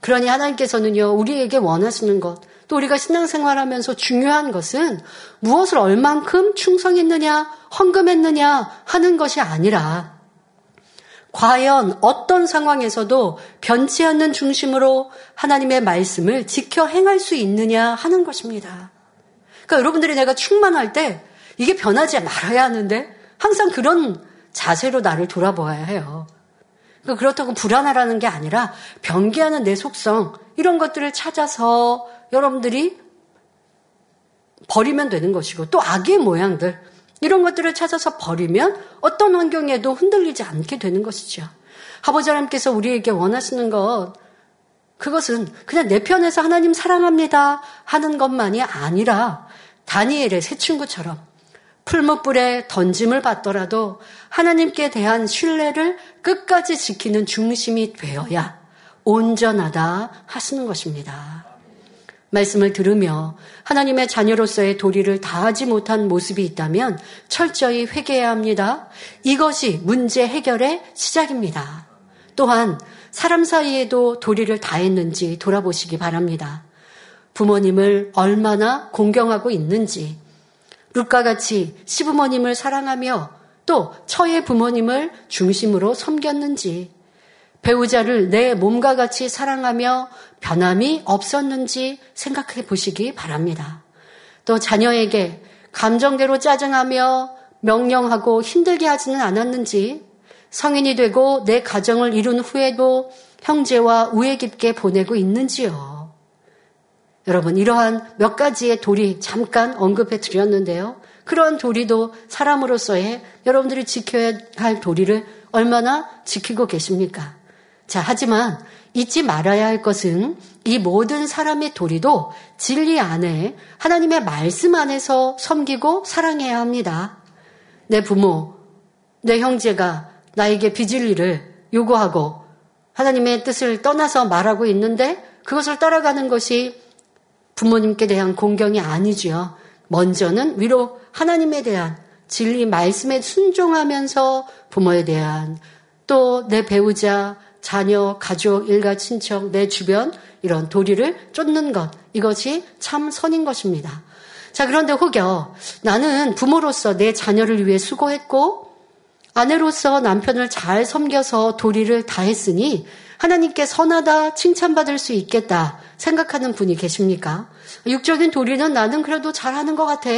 그러니 하나님께서는요, 우리에게 원하시는 것, 또 우리가 신앙생활하면서 중요한 것은 무엇을 얼만큼 충성했느냐, 헌금했느냐 하는 것이 아니라 과연 어떤 상황에서도 변치 않는 중심으로 하나님의 말씀을 지켜 행할 수 있느냐 하는 것입니다. 그러니까 여러분들이 내가 충만할 때 이게 변하지 말아야 하는데 항상 그런 자세로 나를 돌아보아야 해요. 그러니까 그렇다고 불안하라는 게 아니라 변개하는 내 속성 이런 것들을 찾아서 여러분들이 버리면 되는 것이고 또 악의 모양들 이런 것들을 찾아서 버리면 어떤 환경에도 흔들리지 않게 되는 것이죠. 아버지 하나님께서 우리에게 원하시는 것 그것은 그냥 내 편에서 하나님 사랑합니다 하는 것만이 아니라 다니엘의 새 친구처럼 풀무불에 던짐을 받더라도 하나님께 대한 신뢰를 끝까지 지키는 중심이 되어야 온전하다 하시는 것입니다. 말씀을 들으며 하나님의 자녀로서의 도리를 다하지 못한 모습이 있다면 철저히 회개해야 합니다. 이것이 문제 해결의 시작입니다. 또한 사람 사이에도 도리를 다했는지 돌아보시기 바랍니다. 부모님을 얼마나 공경하고 있는지, 룻과 같이 시부모님을 사랑하며 또 처의 부모님을 중심으로 섬겼는지 배우자를 내 몸과 같이 사랑하며 변함이 없었는지 생각해 보시기 바랍니다. 또 자녀에게 감정대로 짜증하며 명령하고 힘들게 하지는 않았는지 성인이 되고 내 가정을 이룬 후에도 형제와 우애 깊게 보내고 있는지요. 여러분, 이러한 몇 가지의 도리 잠깐 언급해 드렸는데요. 그러한 도리도 사람으로서의 여러분들이 지켜야 할 도리를 얼마나 지키고 계십니까? 자, 하지만 잊지 말아야 할 것은 이 모든 사람의 도리도 진리 안에 하나님의 말씀 안에서 섬기고 사랑해야 합니다. 내 부모, 내 형제가 나에게 빚을 일을 요구하고 하나님의 뜻을 떠나서 말하고 있는데 그것을 따라가는 것이 부모님께 대한 공경이 아니지요. 먼저는 위로 하나님에 대한 진리 말씀에 순종하면서 부모에 대한 또 내 배우자, 자녀, 가족, 일가, 친척, 내 주변 이런 도리를 쫓는 것 이것이 참 선인 것입니다. 자, 그런데 혹여 나는 부모로서 내 자녀를 위해 수고했고 아내로서 남편을 잘 섬겨서 도리를 다했으니 하나님께 선하다 칭찬받을 수 있겠다 생각하는 분이 계십니까? 육적인 도리는 나는 그래도 잘하는 것 같아.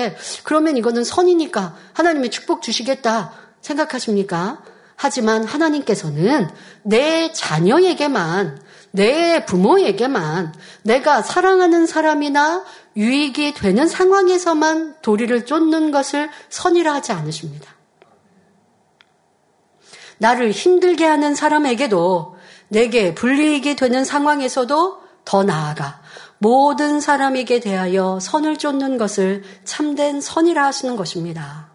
그러면 이거는 선이니까 하나님이 축복 주시겠다 생각하십니까? 하지만 하나님께서는 내 자녀에게만, 내 부모에게만, 내가 사랑하는 사람이나 유익이 되는 상황에서만 도리를 쫓는 것을 선이라 하지 않으십니다. 나를 힘들게 하는 사람에게도 내게 불리익이 되는 상황에서도 더 나아가 모든 사람에게 대하여 선을 쫓는 것을 참된 선이라 하시는 것입니다.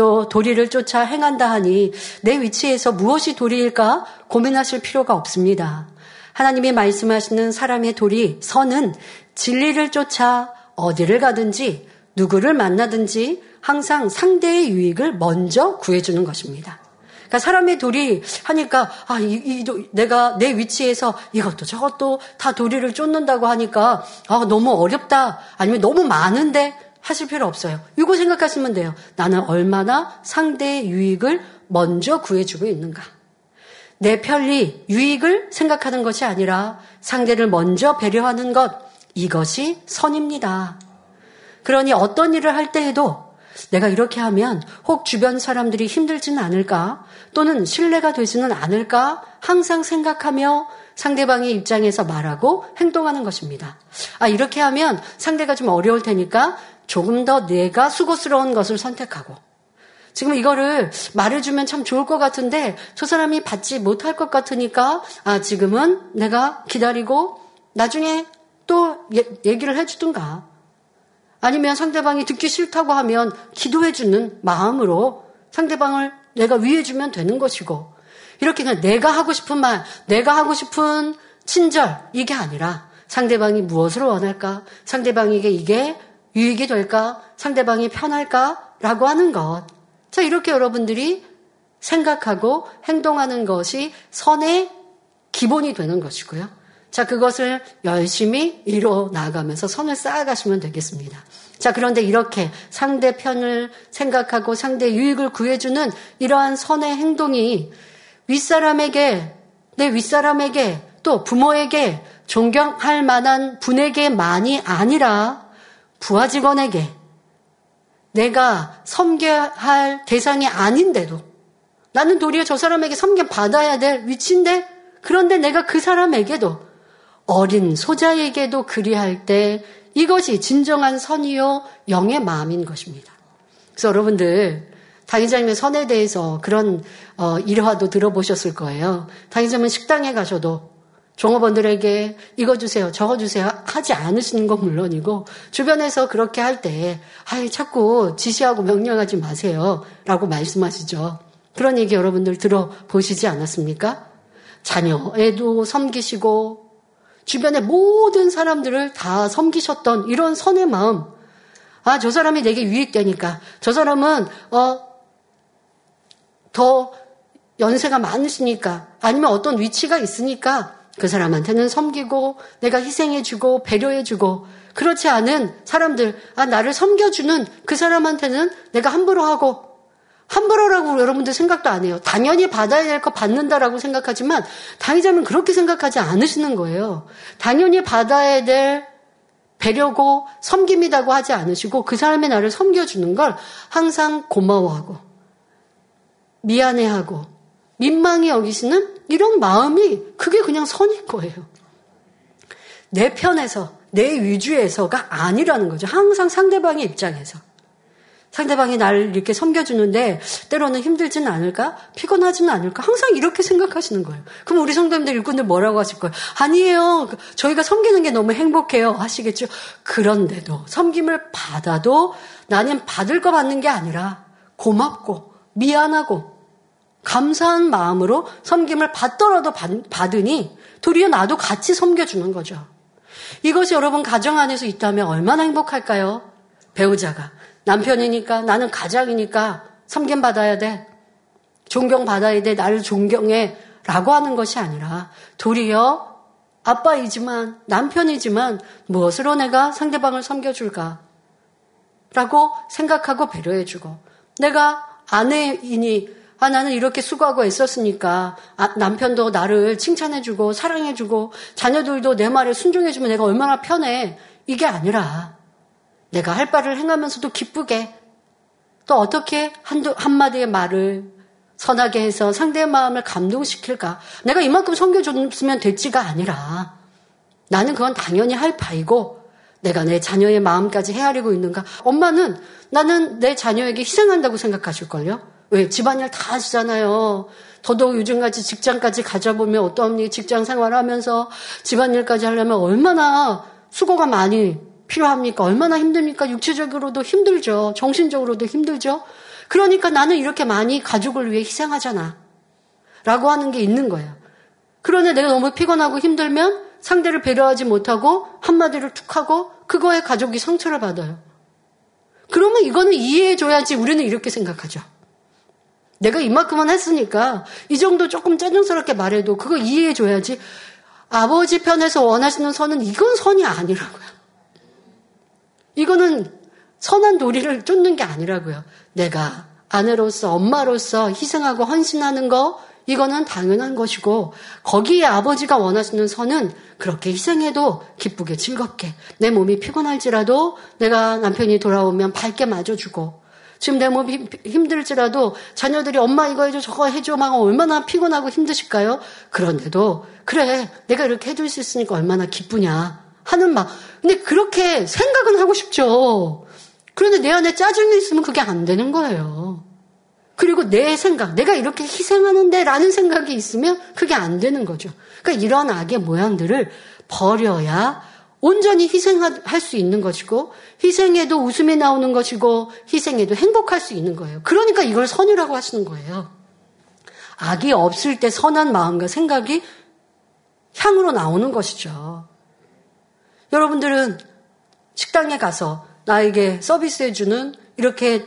또 도리를 쫓아 행한다 하니 내 위치에서 무엇이 도리일까 고민하실 필요가 없습니다. 하나님이 말씀하시는 사람의 도리, 선은 진리를 쫓아 어디를 가든지 누구를 만나든지 항상 상대의 유익을 먼저 구해주는 것입니다. 그러니까 사람의 도리 하니까 아, 이, 이, 내가 내 위치에서 이것도 저것도 다 도리를 쫓는다고 하니까 아, 너무 어렵다. 아니면 너무 많은데 하실 필요 없어요. 이거 생각하시면 돼요. 나는 얼마나 상대의 유익을 먼저 구해주고 있는가. 내 편리, 유익을 생각하는 것이 아니라 상대를 먼저 배려하는 것, 이것이 선입니다. 그러니 어떤 일을 할 때에도 내가 이렇게 하면 혹 주변 사람들이 힘들지는 않을까? 또는 신뢰가 되지는 않을까? 항상 생각하며 상대방의 입장에서 말하고 행동하는 것입니다. 아, 이렇게 하면 상대가 좀 어려울 테니까 조금 더 내가 수고스러운 것을 선택하고 지금 이거를 말해주면 참 좋을 것 같은데 저 사람이 받지 못할 것 같으니까 아 지금은 내가 기다리고 나중에 또 예, 얘기를 해주든가 아니면 상대방이 듣기 싫다고 하면 기도해주는 마음으로 상대방을 내가 위해주면 되는 것이고 이렇게 그냥 내가 하고 싶은 말, 내가 하고 싶은 친절 이게 아니라 상대방이 무엇을 원할까? 상대방에게 이게 유익이 될까? 상대방이 편할까? 라고 하는 것. 자, 이렇게 여러분들이 생각하고 행동하는 것이 선의 기본이 되는 것이고요. 자, 그것을 열심히 이뤄 나가면서 선을 쌓아가시면 되겠습니다. 자, 그런데 이렇게 상대편을 생각하고 상대 유익을 구해주는 이러한 선의 행동이 윗사람에게, 내 윗사람에게 또 부모에게 존경할 만한 분에게만이 아니라 부하 직원에게 내가 섬겨야 할 대상이 아닌데도 나는 도리어 저 사람에게 섬겨 받아야 될 위치인데 그런데 내가 그 사람에게도 어린 소자에게도 그리할 때 이것이 진정한 선이요 영의 마음인 것입니다. 그래서 여러분들 당의자님의 선에 대해서 그런 어, 일화도 들어보셨을 거예요. 당의자님은 식당에 가셔도 종업원들에게 이거 주세요, 저거 주세요 하지 않으시는 건 물론이고 주변에서 그렇게 할 때 아이 자꾸 지시하고 명령하지 마세요라고 말씀하시죠. 그런 얘기 여러분들 들어보시지 않았습니까? 자녀에도 섬기시고 주변의 모든 사람들을 다 섬기셨던 이런 선의 마음. 아, 저 사람이 내게 유익되니까. 저 사람은, 어, 더 연세가 많으시니까. 아니면 어떤 위치가 있으니까 그 사람한테는 섬기고, 내가 희생해주고, 배려해주고, 그렇지 않은 사람들, 아, 나를 섬겨주는 그 사람한테는 내가 함부로 하고, 함부로라고 여러분들 생각도 안 해요. 당연히 받아야 될 거 받는다라고 생각하지만 당의자는 그렇게 생각하지 않으시는 거예요. 당연히 받아야 될 배려고 섬김이라고 하지 않으시고 그 사람의 나를 섬겨주는 걸 항상 고마워하고 미안해하고 민망히 여기시는 이런 마음이 그게 그냥 선인 거예요. 내 편에서 내 위주에서가 아니라는 거죠. 항상 상대방의 입장에서. 상대방이 나를 이렇게 섬겨주는데 때로는 힘들지는 않을까? 피곤하지는 않을까? 항상 이렇게 생각하시는 거예요. 그럼 우리 성도님들 일꾼들 뭐라고 하실 거예요? 아니에요. 저희가 섬기는 게 너무 행복해요. 하시겠죠? 그런데도 섬김을 받아도 나는 받을 거 받는 게 아니라 고맙고 미안하고 감사한 마음으로 섬김을 받더라도 받, 으니 도리어 나도 같이 섬겨주는 거죠. 이것이 여러분 가정 안에서 있다면 얼마나 행복할까요? 배우자가 남편이니까 나는 가장이니까 섬김 받아야 돼. 존경 받아야 돼. 나를 존경해. 라고 하는 것이 아니라 도리어 아빠이지만 남편이지만 무엇으로 내가 상대방을 섬겨줄까? 라고 생각하고 배려해주고 내가 아내이니 아, 나는 이렇게 수고하고 애썼으니까 아, 남편도 나를 칭찬해주고 사랑해주고 자녀들도 내 말에 순종해주면 내가 얼마나 편해. 이게 아니라 내가 할 바를 행하면서도 기쁘게 또 어떻게 한두, 한마디의 말을 선하게 해서 상대의 마음을 감동시킬까? 내가 이만큼 섬겨줬으면 됐지가 아니라 나는 그건 당연히 할 바이고 내가 내 자녀의 마음까지 헤아리고 있는가? 엄마는 나는 내 자녀에게 희생한다고 생각하실걸요? 왜? 집안일 다 하시잖아요. 더더욱 요즘같이 직장까지 가져보면 어떠합니까? 직장 생활하면서 집안일까지 하려면 얼마나 수고가 많이 필요합니까? 얼마나 힘듭니까? 육체적으로도 힘들죠. 정신적으로도 힘들죠. 그러니까 나는 이렇게 많이 가족을 위해 희생하잖아. 라고 하는 게 있는 거예요. 그러나 내가 너무 피곤하고 힘들면 상대를 배려하지 못하고 한마디를 툭 하고 그거에 가족이 상처를 받아요. 그러면 이거는 이해해줘야지 우리는 이렇게 생각하죠. 내가 이만큼만 했으니까 이 정도 조금 짜증스럽게 말해도 그거 이해해줘야지. 아버지 편에서 원하시는 선은 이건 선이 아니라고요. 이거는 선한 도리를 쫓는 게 아니라고요. 내가 아내로서 엄마로서 희생하고 헌신하는 거 이거는 당연한 것이고 거기에 아버지가 원하시는 선은 그렇게 희생해도 기쁘게 즐겁게 내 몸이 피곤할지라도 내가 남편이 돌아오면 밝게 맞아주고 지금 내 몸이 힘들지라도 자녀들이 엄마 이거 해줘 저거 해줘 막 얼마나 피곤하고 힘드실까요? 그런데도 그래 내가 이렇게 해줄 수 있으니까 얼마나 기쁘냐 하는 막 근데 그렇게 생각은 하고 싶죠. 그런데 내 안에 짜증이 있으면 그게 안 되는 거예요. 그리고 내 생각, 내가 이렇게 희생하는데 라는 생각이 있으면 그게 안 되는 거죠. 그러니까 이런 악의 모양들을 버려야 온전히 희생할 수 있는 것이고 희생에도 웃음이 나오는 것이고 희생에도 행복할 수 있는 거예요. 그러니까 이걸 선이라고 하시는 거예요. 악이 없을 때 선한 마음과 생각이 향으로 나오는 것이죠. 여러분들은 식당에 가서 나에게 서비스해주는 이렇게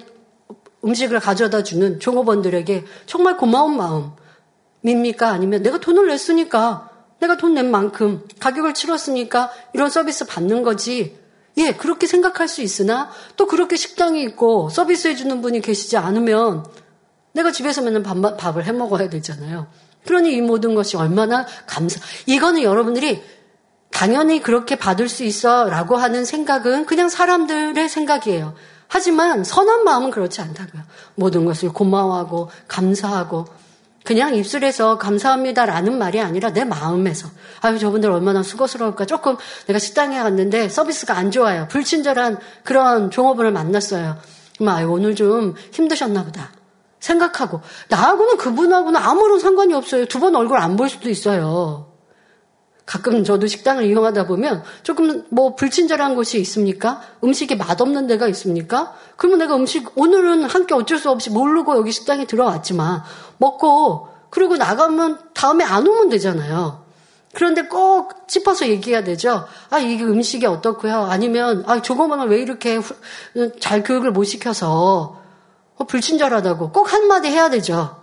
음식을 가져다 주는 종업원들에게 정말 고마운 마음입니까? 아니면 내가 돈을 냈으니까 내가 돈 낸 만큼 가격을 치렀으니까 이런 서비스 받는 거지. 예, 그렇게 생각할 수 있으나 또 그렇게 식당이 있고 서비스 해주는 분이 계시지 않으면 내가 집에서 맨날 밥, 밥을 해 먹어야 되잖아요. 그러니 이 모든 것이 얼마나 감사. 이거는 여러분들이 당연히 그렇게 받을 수 있어 라고 하는 생각은 그냥 사람들의 생각이에요. 하지만 선한 마음은 그렇지 않다고요. 모든 것을 고마워하고 감사하고 그냥 입술에서 감사합니다라는 말이 아니라 내 마음에서. 아유 저분들 얼마나 수고스러울까. 조금 내가 식당에 갔는데 서비스가 안 좋아요. 불친절한 그런 종업원을 만났어요. 그럼 아유 오늘 좀 힘드셨나 보다. 생각하고. 나하고는 그분하고는 아무런 상관이 없어요. 두 번 얼굴 안 볼 수도 있어요 가끔 저도 식당을 이용하다 보면 조금 뭐 불친절한 곳이 있습니까? 음식이 맛없는 데가 있습니까? 그러면 내가 음식 오늘은 함께 어쩔 수 없이 모르고 여기 식당에 들어왔지만 먹고 그리고 나가면 다음에 안 오면 되잖아요. 그런데 꼭 짚어서 얘기해야 되죠. 아, 이게 음식이 어떻고요? 아니면, 아, 저거만은 왜 이렇게 잘 교육을 못 시켜서 어, 불친절하다고 꼭 한마디 해야 되죠.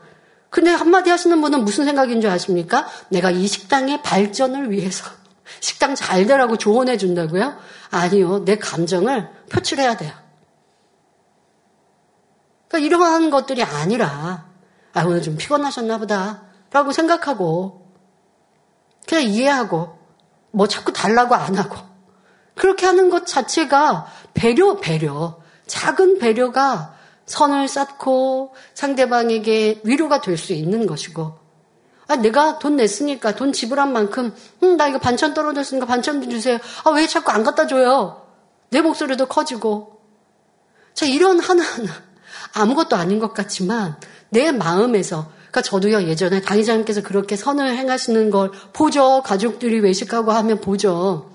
근데 한마디 하시는 분은 무슨 생각인 줄 아십니까? 내가 이 식당의 발전을 위해서 식당 잘 되라고 조언해 준다고요? 아니요. 내 감정을 표출해야 돼요. 그러니까 이러한 것들이 아니라 아 오늘 좀 피곤하셨나 보다 라고 생각하고 그냥 이해하고 뭐 자꾸 달라고 안 하고 그렇게 하는 것 자체가 배려 배려 작은 배려가 선을 쌓고 상대방에게 위로가 될 수 있는 것이고, 아, 내가 돈 냈으니까 돈 지불한 만큼, 음, 나 이거 반찬 떨어졌으니까 반찬 좀 주세요. 아, 왜 자꾸 안 갖다 줘요? 내 목소리도 커지고. 자, 이런 하나하나. 아무것도 아닌 것 같지만, 내 마음에서, 그러니까 저도요, 예전에 당의자님께서 그렇게 선을 행하시는 걸 보죠. 가족들이 외식하고 하면 보죠.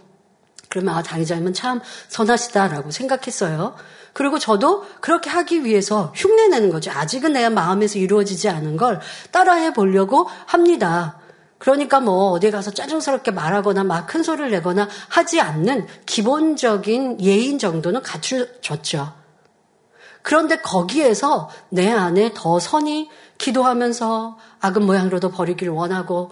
그러면 아, 당의자님은 참 선하시다라고 생각했어요. 그리고 저도 그렇게 하기 위해서 흉내 내는 거죠. 아직은 내 마음에서 이루어지지 않은 걸 따라해 보려고 합니다. 그러니까 뭐 어디 가서 짜증스럽게 말하거나 막 큰 소리를 내거나 하지 않는 기본적인 예인 정도는 갖추졌죠. 그런데 거기에서 내 안에 더 선이 기도하면서 악은 모양으로도 버리기를 원하고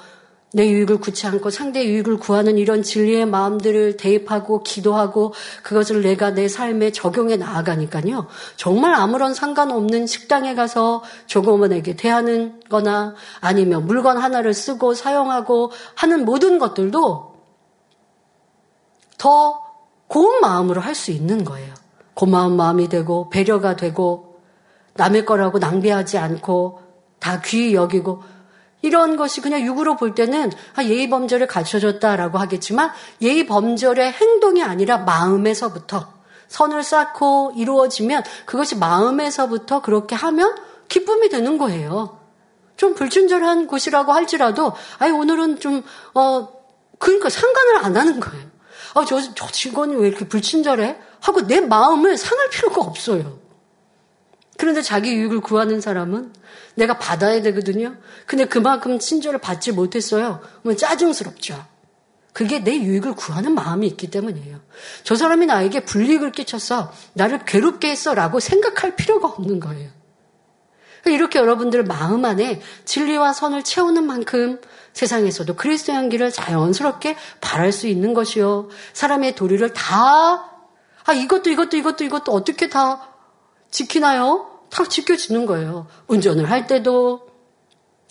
내 유익을 구치 않고 상대의 유익을 구하는 이런 진리의 마음들을 대입하고 기도하고 그것을 내가 내 삶에 적용해 나아가니까요. 정말 아무런 상관없는 식당에 가서 조금원에게 대하는 거나 아니면 물건 하나를 쓰고 사용하고 하는 모든 것들도 더 고운 마음으로 할 수 있는 거예요. 고마운 마음이 되고 배려가 되고 남의 거라고 낭비하지 않고 다 귀히 여기고 이런 것이 그냥 육으로 볼 때는 아, 예의 범절을 가르쳐줬다라고 하겠지만 예의 범절의 행동이 아니라 마음에서부터 선을 쌓고 이루어지면 그것이 마음에서부터 그렇게 하면 기쁨이 되는 거예요. 좀 불친절한 곳이라고 할지라도 아이 오늘은 좀어 그러니까 상관을 안 하는 거예요. 아, 저, 저 직원이 왜 이렇게 불친절해? 하고 내 마음을 상할 필요가 없어요. 그런데 자기 유익을 구하는 사람은 내가 받아야 되거든요. 근데 그만큼 친절을 받지 못했어요. 그러면 짜증스럽죠. 그게 내 유익을 구하는 마음이 있기 때문이에요. 저 사람이 나에게 불이익을 끼쳤어. 나를 괴롭게 했어. 라고 생각할 필요가 없는 거예요. 이렇게 여러분들 마음 안에 진리와 선을 채우는 만큼 세상에서도 그리스도 향기를 자연스럽게 바랄 수 있는 것이요. 사람의 도리를 다, 아, 이것도 이것도 이것도 이것도 어떻게 다 지키나요? 다 지켜지는 거예요. 운전을 할 때도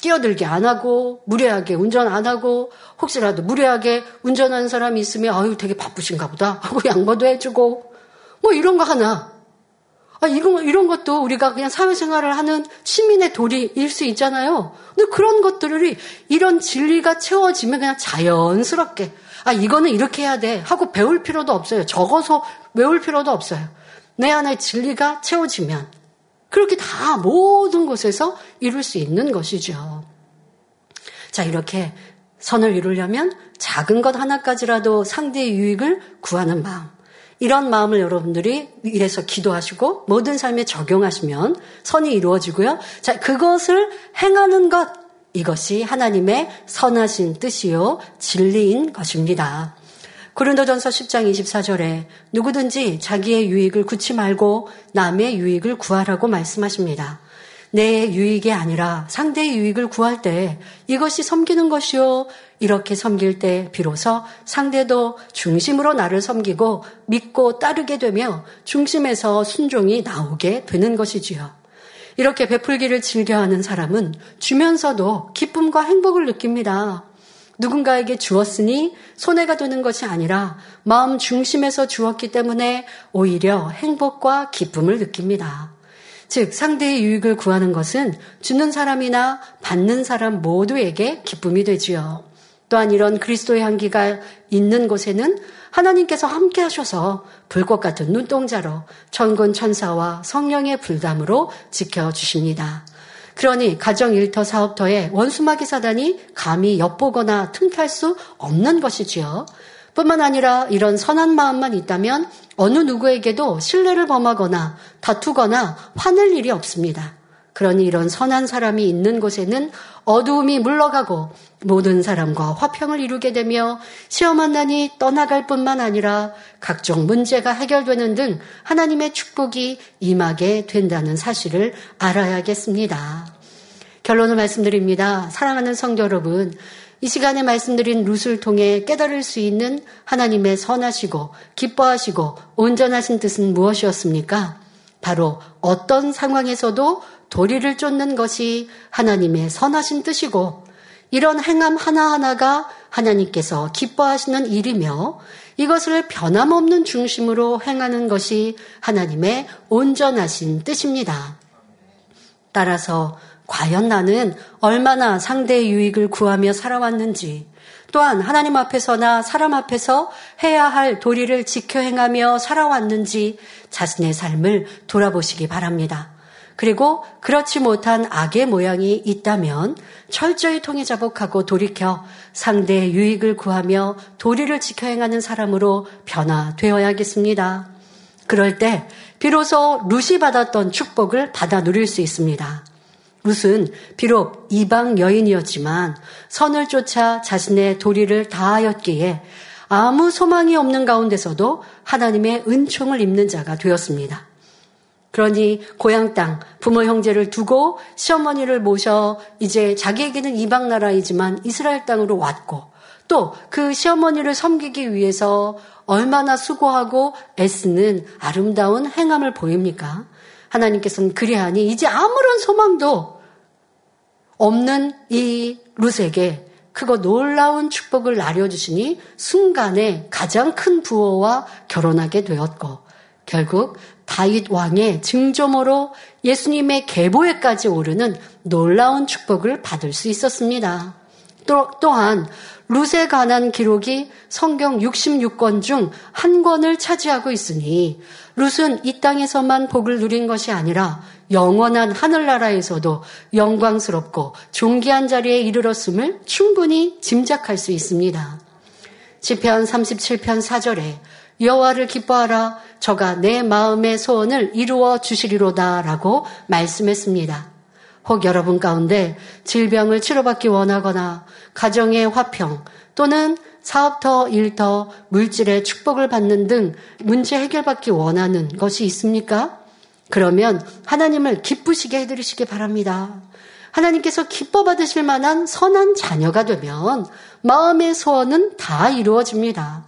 끼어들게 안 하고 무례하게 운전 안 하고 혹시라도 무례하게 운전하는 사람이 있으면 아유 되게 바쁘신가 보다 하고 양보도 해주고 뭐 이런 거 하나 아 이런 이런 것도 우리가 그냥 사회생활을 하는 시민의 도리일 수 있잖아요. 근데 그런 것들이 이런 진리가 채워지면 그냥 자연스럽게 아 이거는 이렇게 해야 돼 하고 배울 필요도 없어요. 적어서 외울 필요도 없어요. 내 안에 진리가 채워지면 그렇게 다 모든 곳에서 이룰 수 있는 것이죠. 자, 이렇게 선을 이루려면 작은 것 하나까지라도 상대의 유익을 구하는 마음. 이런 마음을 여러분들이 이래서 기도하시고 모든 삶에 적용하시면 선이 이루어지고요. 자, 그것을 행하는 것. 이것이 하나님의 선하신 뜻이요. 진리인 것입니다. 고린도전서 10장 24절에 누구든지 자기의 유익을 굳지 말고 남의 유익을 구하라고 말씀하십니다. 내 유익이 아니라 상대의 유익을 구할 때 이것이 섬기는 것이요. 이렇게 섬길 때 비로소 상대도 중심으로 나를 섬기고 믿고 따르게 되며 중심에서 순종이 나오게 되는 것이지요. 이렇게 베풀기를 즐겨하는 사람은 주면서도 기쁨과 행복을 느낍니다. 누군가에게 주었으니 손해가 되는 것이 아니라 마음 중심에서 주었기 때문에 오히려 행복과 기쁨을 느낍니다. 즉, 상대의 유익을 구하는 것은 주는 사람이나 받는 사람 모두에게 기쁨이 되지요. 또한 이런 그리스도의 향기가 있는 곳에는 하나님께서 함께 하셔서 불꽃 같은 눈동자로 천군 천사와 성령의 불담으로 지켜주십니다. 그러니 가정 일터 사업터에 원수마귀 사단이 감히 엿보거나 틈탈 수 없는 것이지요. 뿐만 아니라 이런 선한 마음만 있다면 어느 누구에게도 신뢰를 범하거나 다투거나 화낼 일이 없습니다. 그러니 이런 선한 사람이 있는 곳에는 어두움이 물러가고 모든 사람과 화평을 이루게 되며 시험한 난이 떠나갈 뿐만 아니라 각종 문제가 해결되는 등 하나님의 축복이 임하게 된다는 사실을 알아야겠습니다. 결론을 말씀드립니다. 사랑하는 성도 여러분, 이 시간에 말씀드린 룻을 통해 깨달을 수 있는 하나님의 선하시고 기뻐하시고 온전하신 뜻은 무엇이었습니까? 바로 어떤 상황에서도 도리를 쫓는 것이 하나님의 선하신 뜻이고 이런 행함 하나하나가 하나님께서 기뻐하시는 일이며 이것을 변함없는 중심으로 행하는 것이 하나님의 온전하신 뜻입니다. 따라서 과연 나는 얼마나 상대의 유익을 구하며 살아왔는지, 또한 하나님 앞에서나 사람 앞에서 해야 할 도리를 지켜 행하며 살아왔는지 자신의 삶을 돌아보시기 바랍니다. 그리고 그렇지 못한 악의 모양이 있다면 철저히 통해 자복하고 돌이켜 상대의 유익을 구하며 도리를 지켜 행하는 사람으로 변화되어야겠습니다. 그럴 때 비로소 루시 받았던 축복을 받아 누릴 수 있습니다. 룻은 비록 이방 여인이었지만 선을 쫓아 자신의 도리를 다하였기에 아무 소망이 없는 가운데서도 하나님의 은총을 입는 자가 되었습니다. 그러니 고향 땅 부모 형제를 두고 시어머니를 모셔 이제 자기에게는 이방 나라이지만 이스라엘 땅으로 왔고 또 그 시어머니를 섬기기 위해서 얼마나 수고하고 애쓰는 아름다운 행함을 보입니까? 하나님께서는 그리하니 이제 아무런 소망도 없는 이 룻에게 크고 놀라운 축복을 나려주시니 순간에 가장 큰 부호와 결혼하게 되었고 결국 다윗 왕의 증조모로 예수님의 계보에까지 오르는 놀라운 축복을 받을 수 있었습니다. 또, 또한 룻에 관한 기록이 성경 66권 중 한 권을 차지하고 있으니 룻은 이 땅에서만 복을 누린 것이 아니라 영원한 하늘나라에서도 영광스럽고 존귀한 자리에 이르렀음을 충분히 짐작할 수 있습니다. 시편 37편 4절에 여호와를 기뻐하라 저가 내 마음의 소원을 이루어 주시리로다라고 말씀했습니다. 혹 여러분 가운데 질병을 치료받기 원하거나 가정의 화평 또는 사업터, 일터, 물질의 축복을 받는 등 문제 해결받기 원하는 것이 있습니까? 그러면 하나님을 기쁘시게 해드리시기 바랍니다. 하나님께서 기뻐 받으실 만한 선한 자녀가 되면 마음의 소원은 다 이루어집니다.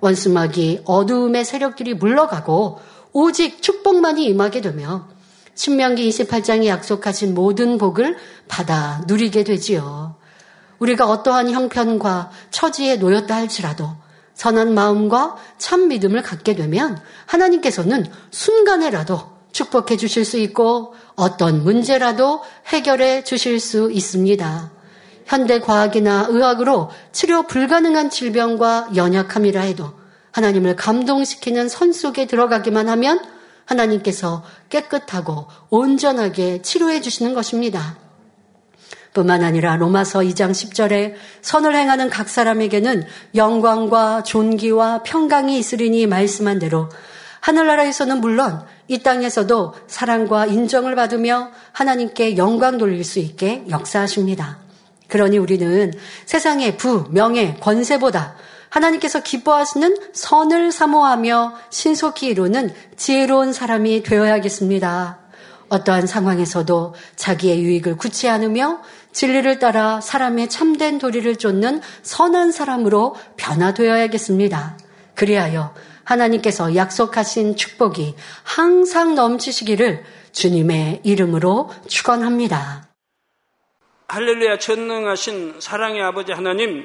원수막이 어두움의 세력들이 물러가고 오직 축복만이 임하게 되며 신명기 28장이 약속하신 모든 복을 받아 누리게 되지요. 우리가 어떠한 형편과 처지에 놓였다 할지라도 선한 마음과 참 믿음을 갖게 되면 하나님께서는 순간에라도 축복해 주실 수 있고 어떤 문제라도 해결해 주실 수 있습니다. 현대 과학이나 의학으로 치료 불가능한 질병과 연약함이라 해도 하나님을 감동시키는 선 속에 들어가기만 하면 하나님께서 깨끗하고 온전하게 치료해 주시는 것입니다. 뿐만 아니라 로마서 2장 10절에 선을 행하는 각 사람에게는 영광과 존귀와 평강이 있으리니 말씀한 대로 하늘나라에서는 물론 이 땅에서도 사랑과 인정을 받으며 하나님께 영광 돌릴 수 있게 역사하십니다. 그러니 우리는 세상의 부, 명예, 권세보다 하나님께서 기뻐하시는 선을 사모하며 신속히 이루는 지혜로운 사람이 되어야겠습니다. 어떠한 상황에서도 자기의 유익을 굳지 않으며 진리를 따라 사람의 참된 도리를 쫓는 선한 사람으로 변화되어야겠습니다. 그리하여 하나님께서 약속하신 축복이 항상 넘치시기를 주님의 이름으로 축원합니다. 할렐루야 전능하신 사랑의 아버지 하나님